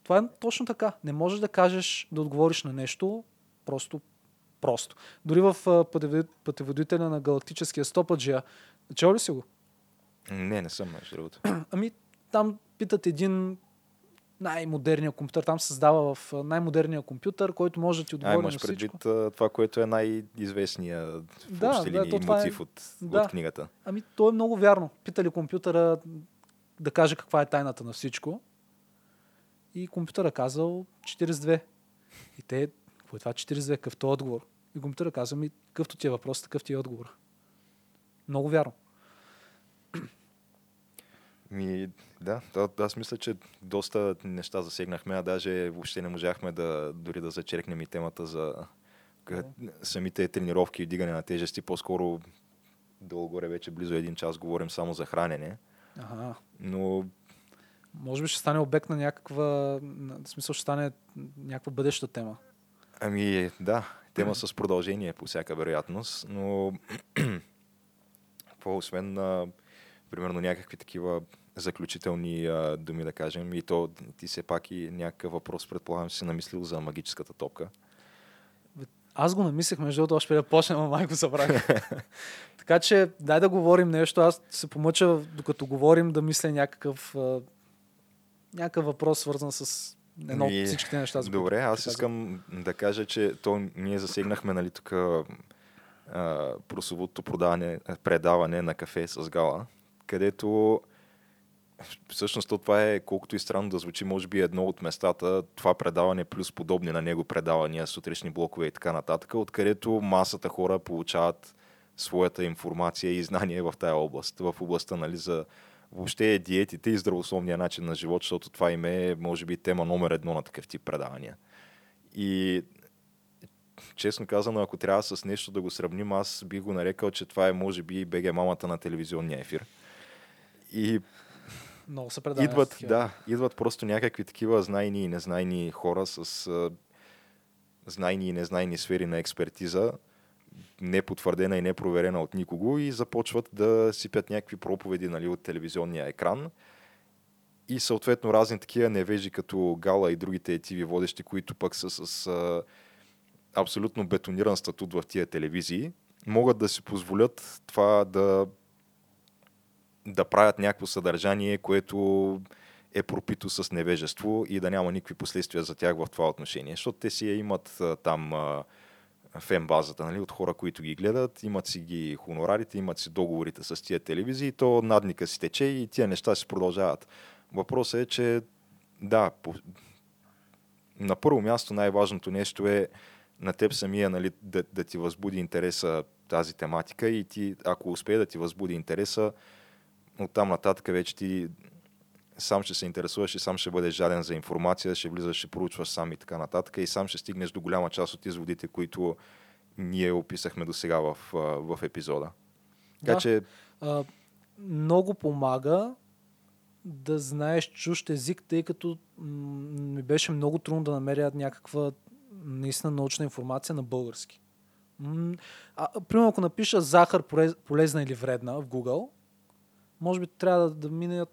Това е точно така. Не можеш да кажеш, да отговориш на нещо просто просто. Дори в пътеводителя на галактическия стопаджия, чел ли си го? Не, не съм, между другото. Ами, там питат един най-модерния компютър. Там се създава в а, най-модерния компютър, който може да ти А, отговори на имаш всичко. предвид а, това, което е най-известният в Да, общи да, линии е- мотив от, да. от книгата. Ами, то е много вярно. Питали компютъра да каже каква е тайната на всичко. И компютъра казал 42. И те, какво е това 42? Какъв то отговор? И компютъра казва ми, какъвто ти е въпрос, такъв ти е отговор. Много вярно. Ми, да, да, аз мисля, че доста неща засегнахме, а даже въобще не можахме да дори да зачеркнем и темата за самите тренировки и дигане на тежести. По-скоро долу-горе вече близо един час говорим само за хранене. Ага. Но Може би ще стане обект на някаква, в смисъл ще стане някаква бъдеща тема. Ами да, тема с продължение по всяка вероятност, но (clears throat) какво освен на примерно някакви такива заключителни а, думи да кажем и то ти все пак и някакъв въпрос предполагам си намислил за магическата топка. Аз го намислих, между другото, още преди да почнем, а май го забравих. (laughs) така че, дай да говорим нещо. Аз се помъча, докато говорим, да мисля някакъв, а, някакъв въпрос, свързан с едно от всичките неща. за Добре, аз искам да кажа, че то ние засегнахме нали, тук а, прословутото продаване, предаване на кафе с гала, където всъщност то това е, колкото и странно да звучи, може би едно от местата, това предаване плюс подобни на него предавания, сутрешни блокове и така нататък, откъдето масата хора получават своята информация и знания в тая област, в областта нали, за въобще диетите и здравословния начин на живот, защото това им е, може би, тема номер едно на такъв тип предавания. И честно казано, ако трябва с нещо да го сравним, аз бих го нарекал, че това е, може би, БГ мамата на телевизионния ефир. И Много се предават. идват, такива. да, идват просто някакви такива знайни и незнайни хора с а, знайни и незнайни сфери на експертиза, не потвърдена и не проверена от никого и започват да сипят някакви проповеди нали, от телевизионния екран и съответно разни такива невежи като Гала и другите TV водещи, които пък са с а, абсолютно бетониран статут в тия телевизии, могат да си позволят това да да правят някакво съдържание, което е пропито с невежество и да няма никакви последствия за тях в това отношение. Защото те си имат там фен базата нали, от хора, които ги гледат, имат си ги хонорарите, имат си договорите с тия телевизии, то надника си тече и тия неща си продължават. Въпросът е, че да, по... на първо място най-важното нещо е на теб самия нали, да, да ти възбуди интереса тази тематика и ти, ако успее да ти възбуди интереса, оттам нататък вече ти сам ще се интересуваш и сам ще бъдеш жаден за информация, ще влизаш, ще проучваш сам и така нататък и сам ще стигнеш до голяма част от изводите, които ние описахме до сега в, в епизода. Така Да. че, А, много помага да знаеш чужд език, тъй като ми беше много трудно да намеря някаква наистина научна информация на български. М, А, примерно, ако напиша захар полез- полезна или вредна в Google, може би трябва да, да мине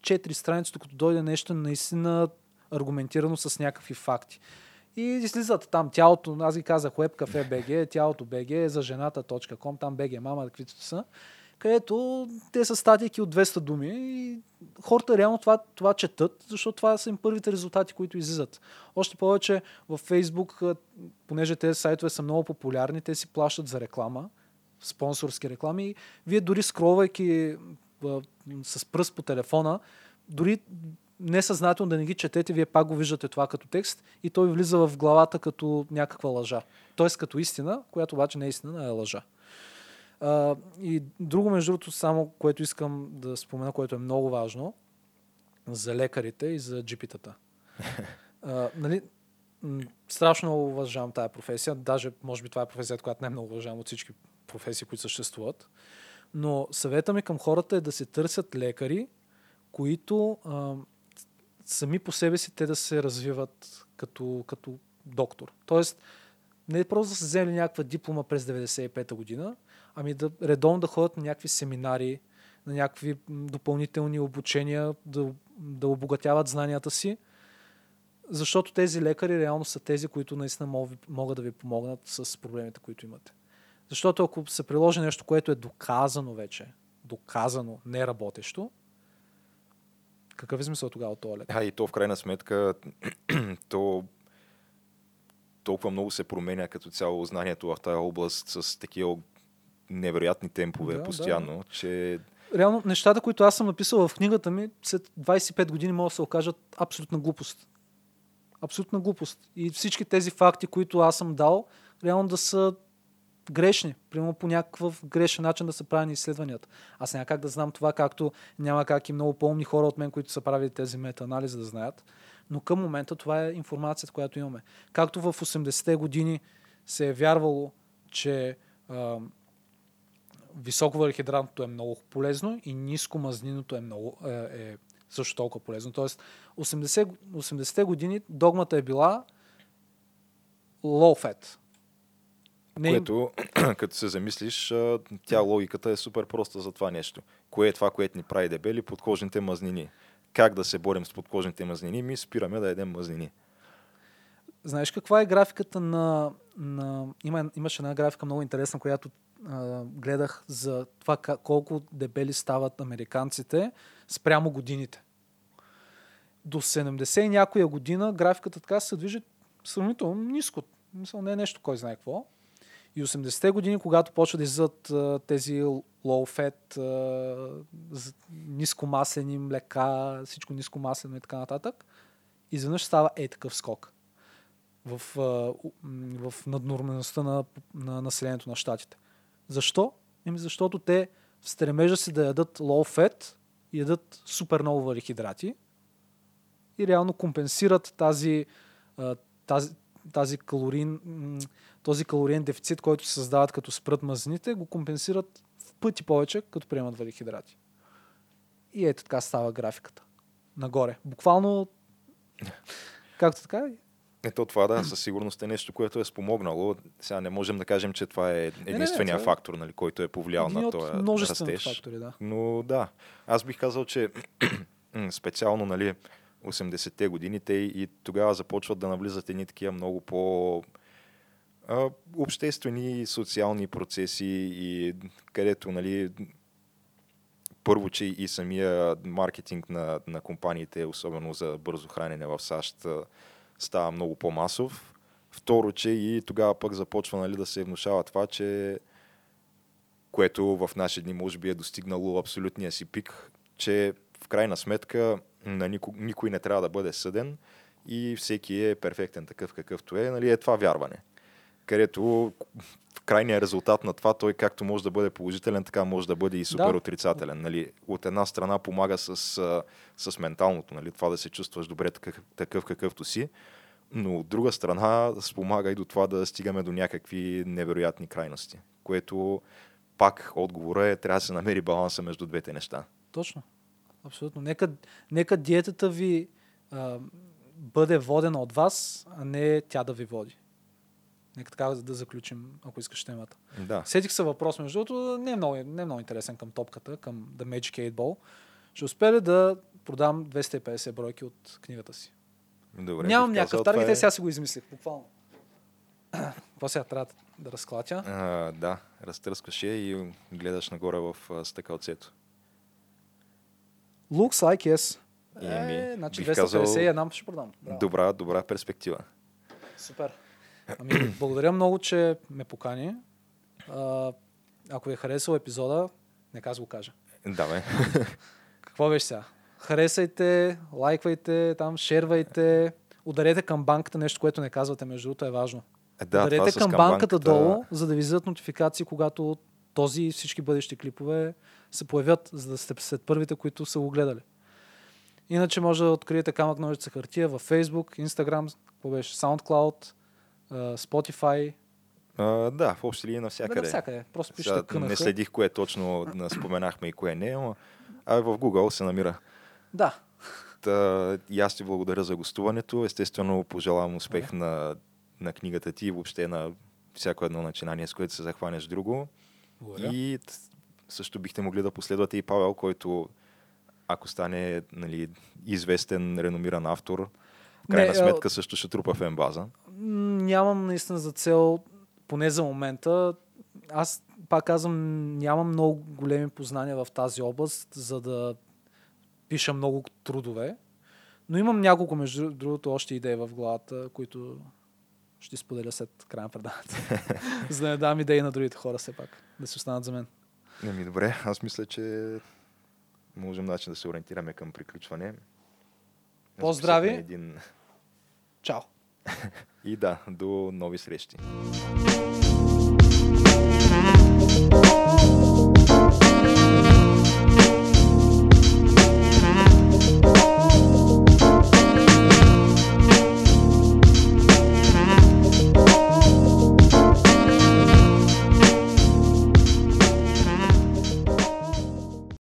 4 страници, докато дойде нещо наистина аргументирано с някакви факти. И излизат там тялото, аз ги казах, webcafe.bg, тялото BG, за жената.com, там BG мама, каквито са, където те са статики от 200 думи и хората реално това, това четат, защото това са им първите резултати, които излизат. Още повече в Facebook, понеже тези сайтове са много популярни, те си плащат за реклама, спонсорски реклами. Вие дори скролвайки а, с пръст по телефона, дори несъзнателно да не ги четете, вие пак го виждате това като текст и той влиза в главата като някаква лъжа. Тоест като истина, която обаче не е истина, а е лъжа. А, и друго, между другото, само което искам да спомена, което е много важно за лекарите и за джипитата. (laughs) А, нали, страшно уважавам тази професия. Даже, може би, това е професията, която най-много уважавам от всички професии, които съществуват. Но съвета ми към хората е да се търсят лекари, които а, сами по себе си те да се развиват като, като доктор. Тоест, не е просто да са взели някаква диплома през 95-та година, ами да редовно да ходят на някакви семинари, на някакви допълнителни обучения, да, да обогатяват знанията си, защото тези лекари реално са тези, които наистина мог- могат да ви помогнат с проблемите, които имате. Защото ако се приложи нещо, което е доказано вече, доказано, не работещо, какъв е смисъл тогава от лекар? а и то в крайна сметка, (clears throat) то толкова много се променя като цяло знанието в тази област с такива невероятни темпове Да, да. постоянно, че Реално, нещата, които аз съм написал в книгата ми, след 25 години могат да се окажат абсолютна глупост. Абсолютна глупост. И всички тези факти, които аз съм дал, реално да са грешни. Примерно по някакъв грешен начин да са правени изследванията. Аз няма как да знам това, както няма как и много по-умни хора от мен, които са правили тези метаанализи да знаят. Но към момента това е информацията, която имаме. Както в 80-те години се е вярвало, че а, високо върхидратното е много полезно и ниско мазниното е, много, е, е също толкова полезно. Тоест 80, 80-те години догмата е била low fat. Не... Което, (clears throat) като се замислиш, тя логиката е супер проста за това нещо. Кое е това, което ни прави дебели? Подкожните мазнини. Как да се борим с подкожните мазнини? Ми спираме да едем мазнини. Знаеш каква е графиката на... на... Има, имаше една графика много интересна, която а, гледах за това колко дебели стават американците спрямо годините. До 70 и някоя година графиката така се движи сравнително ниско. Мисля, не е нещо кой знае какво. И 80-те години, когато почва да излизат тези low fat, нискомаслени млека, всичко нискомаслено и така нататък, изведнъж става е такъв скок в, в наднорменността на, на населението на щатите. Защо? Еми защото те в стремежа си да ядат low fat, ядат супер много варихидрати и реално компенсират тази, тази, тази калорин, този калориен дефицит, който се създават като спрат мазнините, го компенсират в пъти повече, като приемат варихидрати. И ето така става графиката. Нагоре. Буквално, както така, ето това да, със сигурност е нещо, което е спомогнало. Сега не можем да кажем, че това е единствения не, не, фактор, нали, който е повлиял на този растеж. Фактори, да. Но да, аз бих казал, че (clears throat) специално нали, 80-те години те и тогава започват да навлизат едни такива много по обществени и социални процеси и където нали, първо, че и самия маркетинг на, на компаниите, особено за бързо хранене в САЩ, става много по-масов. Второ, че и тогава пък започва нали, да се внушава това, че което в наши дни може би е достигнало абсолютния си пик, че в крайна сметка на никой, никой не трябва да бъде съден и всеки е перфектен такъв какъвто е. Нали, е това вярване. Където в крайния резултат на това той както може да бъде положителен, така може да бъде и супер да. отрицателен. Нали, от една страна помага с, с менталното, нали, това да се чувстваш добре такъв, такъв какъвто си, но от друга страна спомага и до това да стигаме до някакви невероятни крайности, което пак отговора е, трябва да се намери баланса между двете неща. Точно. Абсолютно. Нека, нека диетата ви а, бъде водена от вас, а не тя да ви води. Нека така да заключим, ако искаш темата. Да. Сетих се въпрос, между другото, не е, много, не е много интересен към топката, към The Magic 8 Ball. Ще успея ли да продам 250 бройки от книгата си? Добре, Нямам някакъв таргет, е... сега си го измислих, буквално. (clears throat) Какво сега трябва да разклатя? А, да, разтръскаш я и гледаш нагоре в стъкалцето. Looks like yes. Е, значи 250 казал... една ще продам. Браво. Добра, добра перспектива. Супер. Ами, благодаря много, че ме покани. А, ако ви е харесал епизода, нека аз го кажа. Давай. Какво беше сега? Харесайте, лайквайте, там, шервайте, ударете към банката, нещо, което не казвате, между другото е важно. Е, да, ударете към, към банката, долу, за да ви излизат нотификации, когато този и всички бъдещи клипове се появят, за да сте след първите, които са го гледали. Иначе може да откриете камък ножица хартия във Facebook, Instagram, какво беше, SoundCloud, Spotify. А, да, в общи линии навсякъде. Да, навсякъде. Просто пишете Не следих кое точно споменахме и кое не, но а в Google се намира. Да. Та, и аз ти благодаря за гостуването. Естествено, пожелавам успех на, на книгата ти и въобще на всяко едно начинание, с което се захванеш друго. Благодаря. И също бихте могли да последвате и Павел, който ако стане нали, известен, реномиран автор, крайна не, сметка също ще трупа в ембаза. Нямам наистина за цел, поне за момента, аз пак казвам, нямам много големи познания в тази област, за да пиша много трудове. Но имам няколко, между другото, още идеи в главата, които ще споделя след края на предаването. (laughs) за да не дам идеи на другите хора все пак, да се останат за мен. ми добре, аз мисля, че можем начин да се ориентираме към приключване. Поздрави! Един... Чао! (laughs) И да, до нови срещи.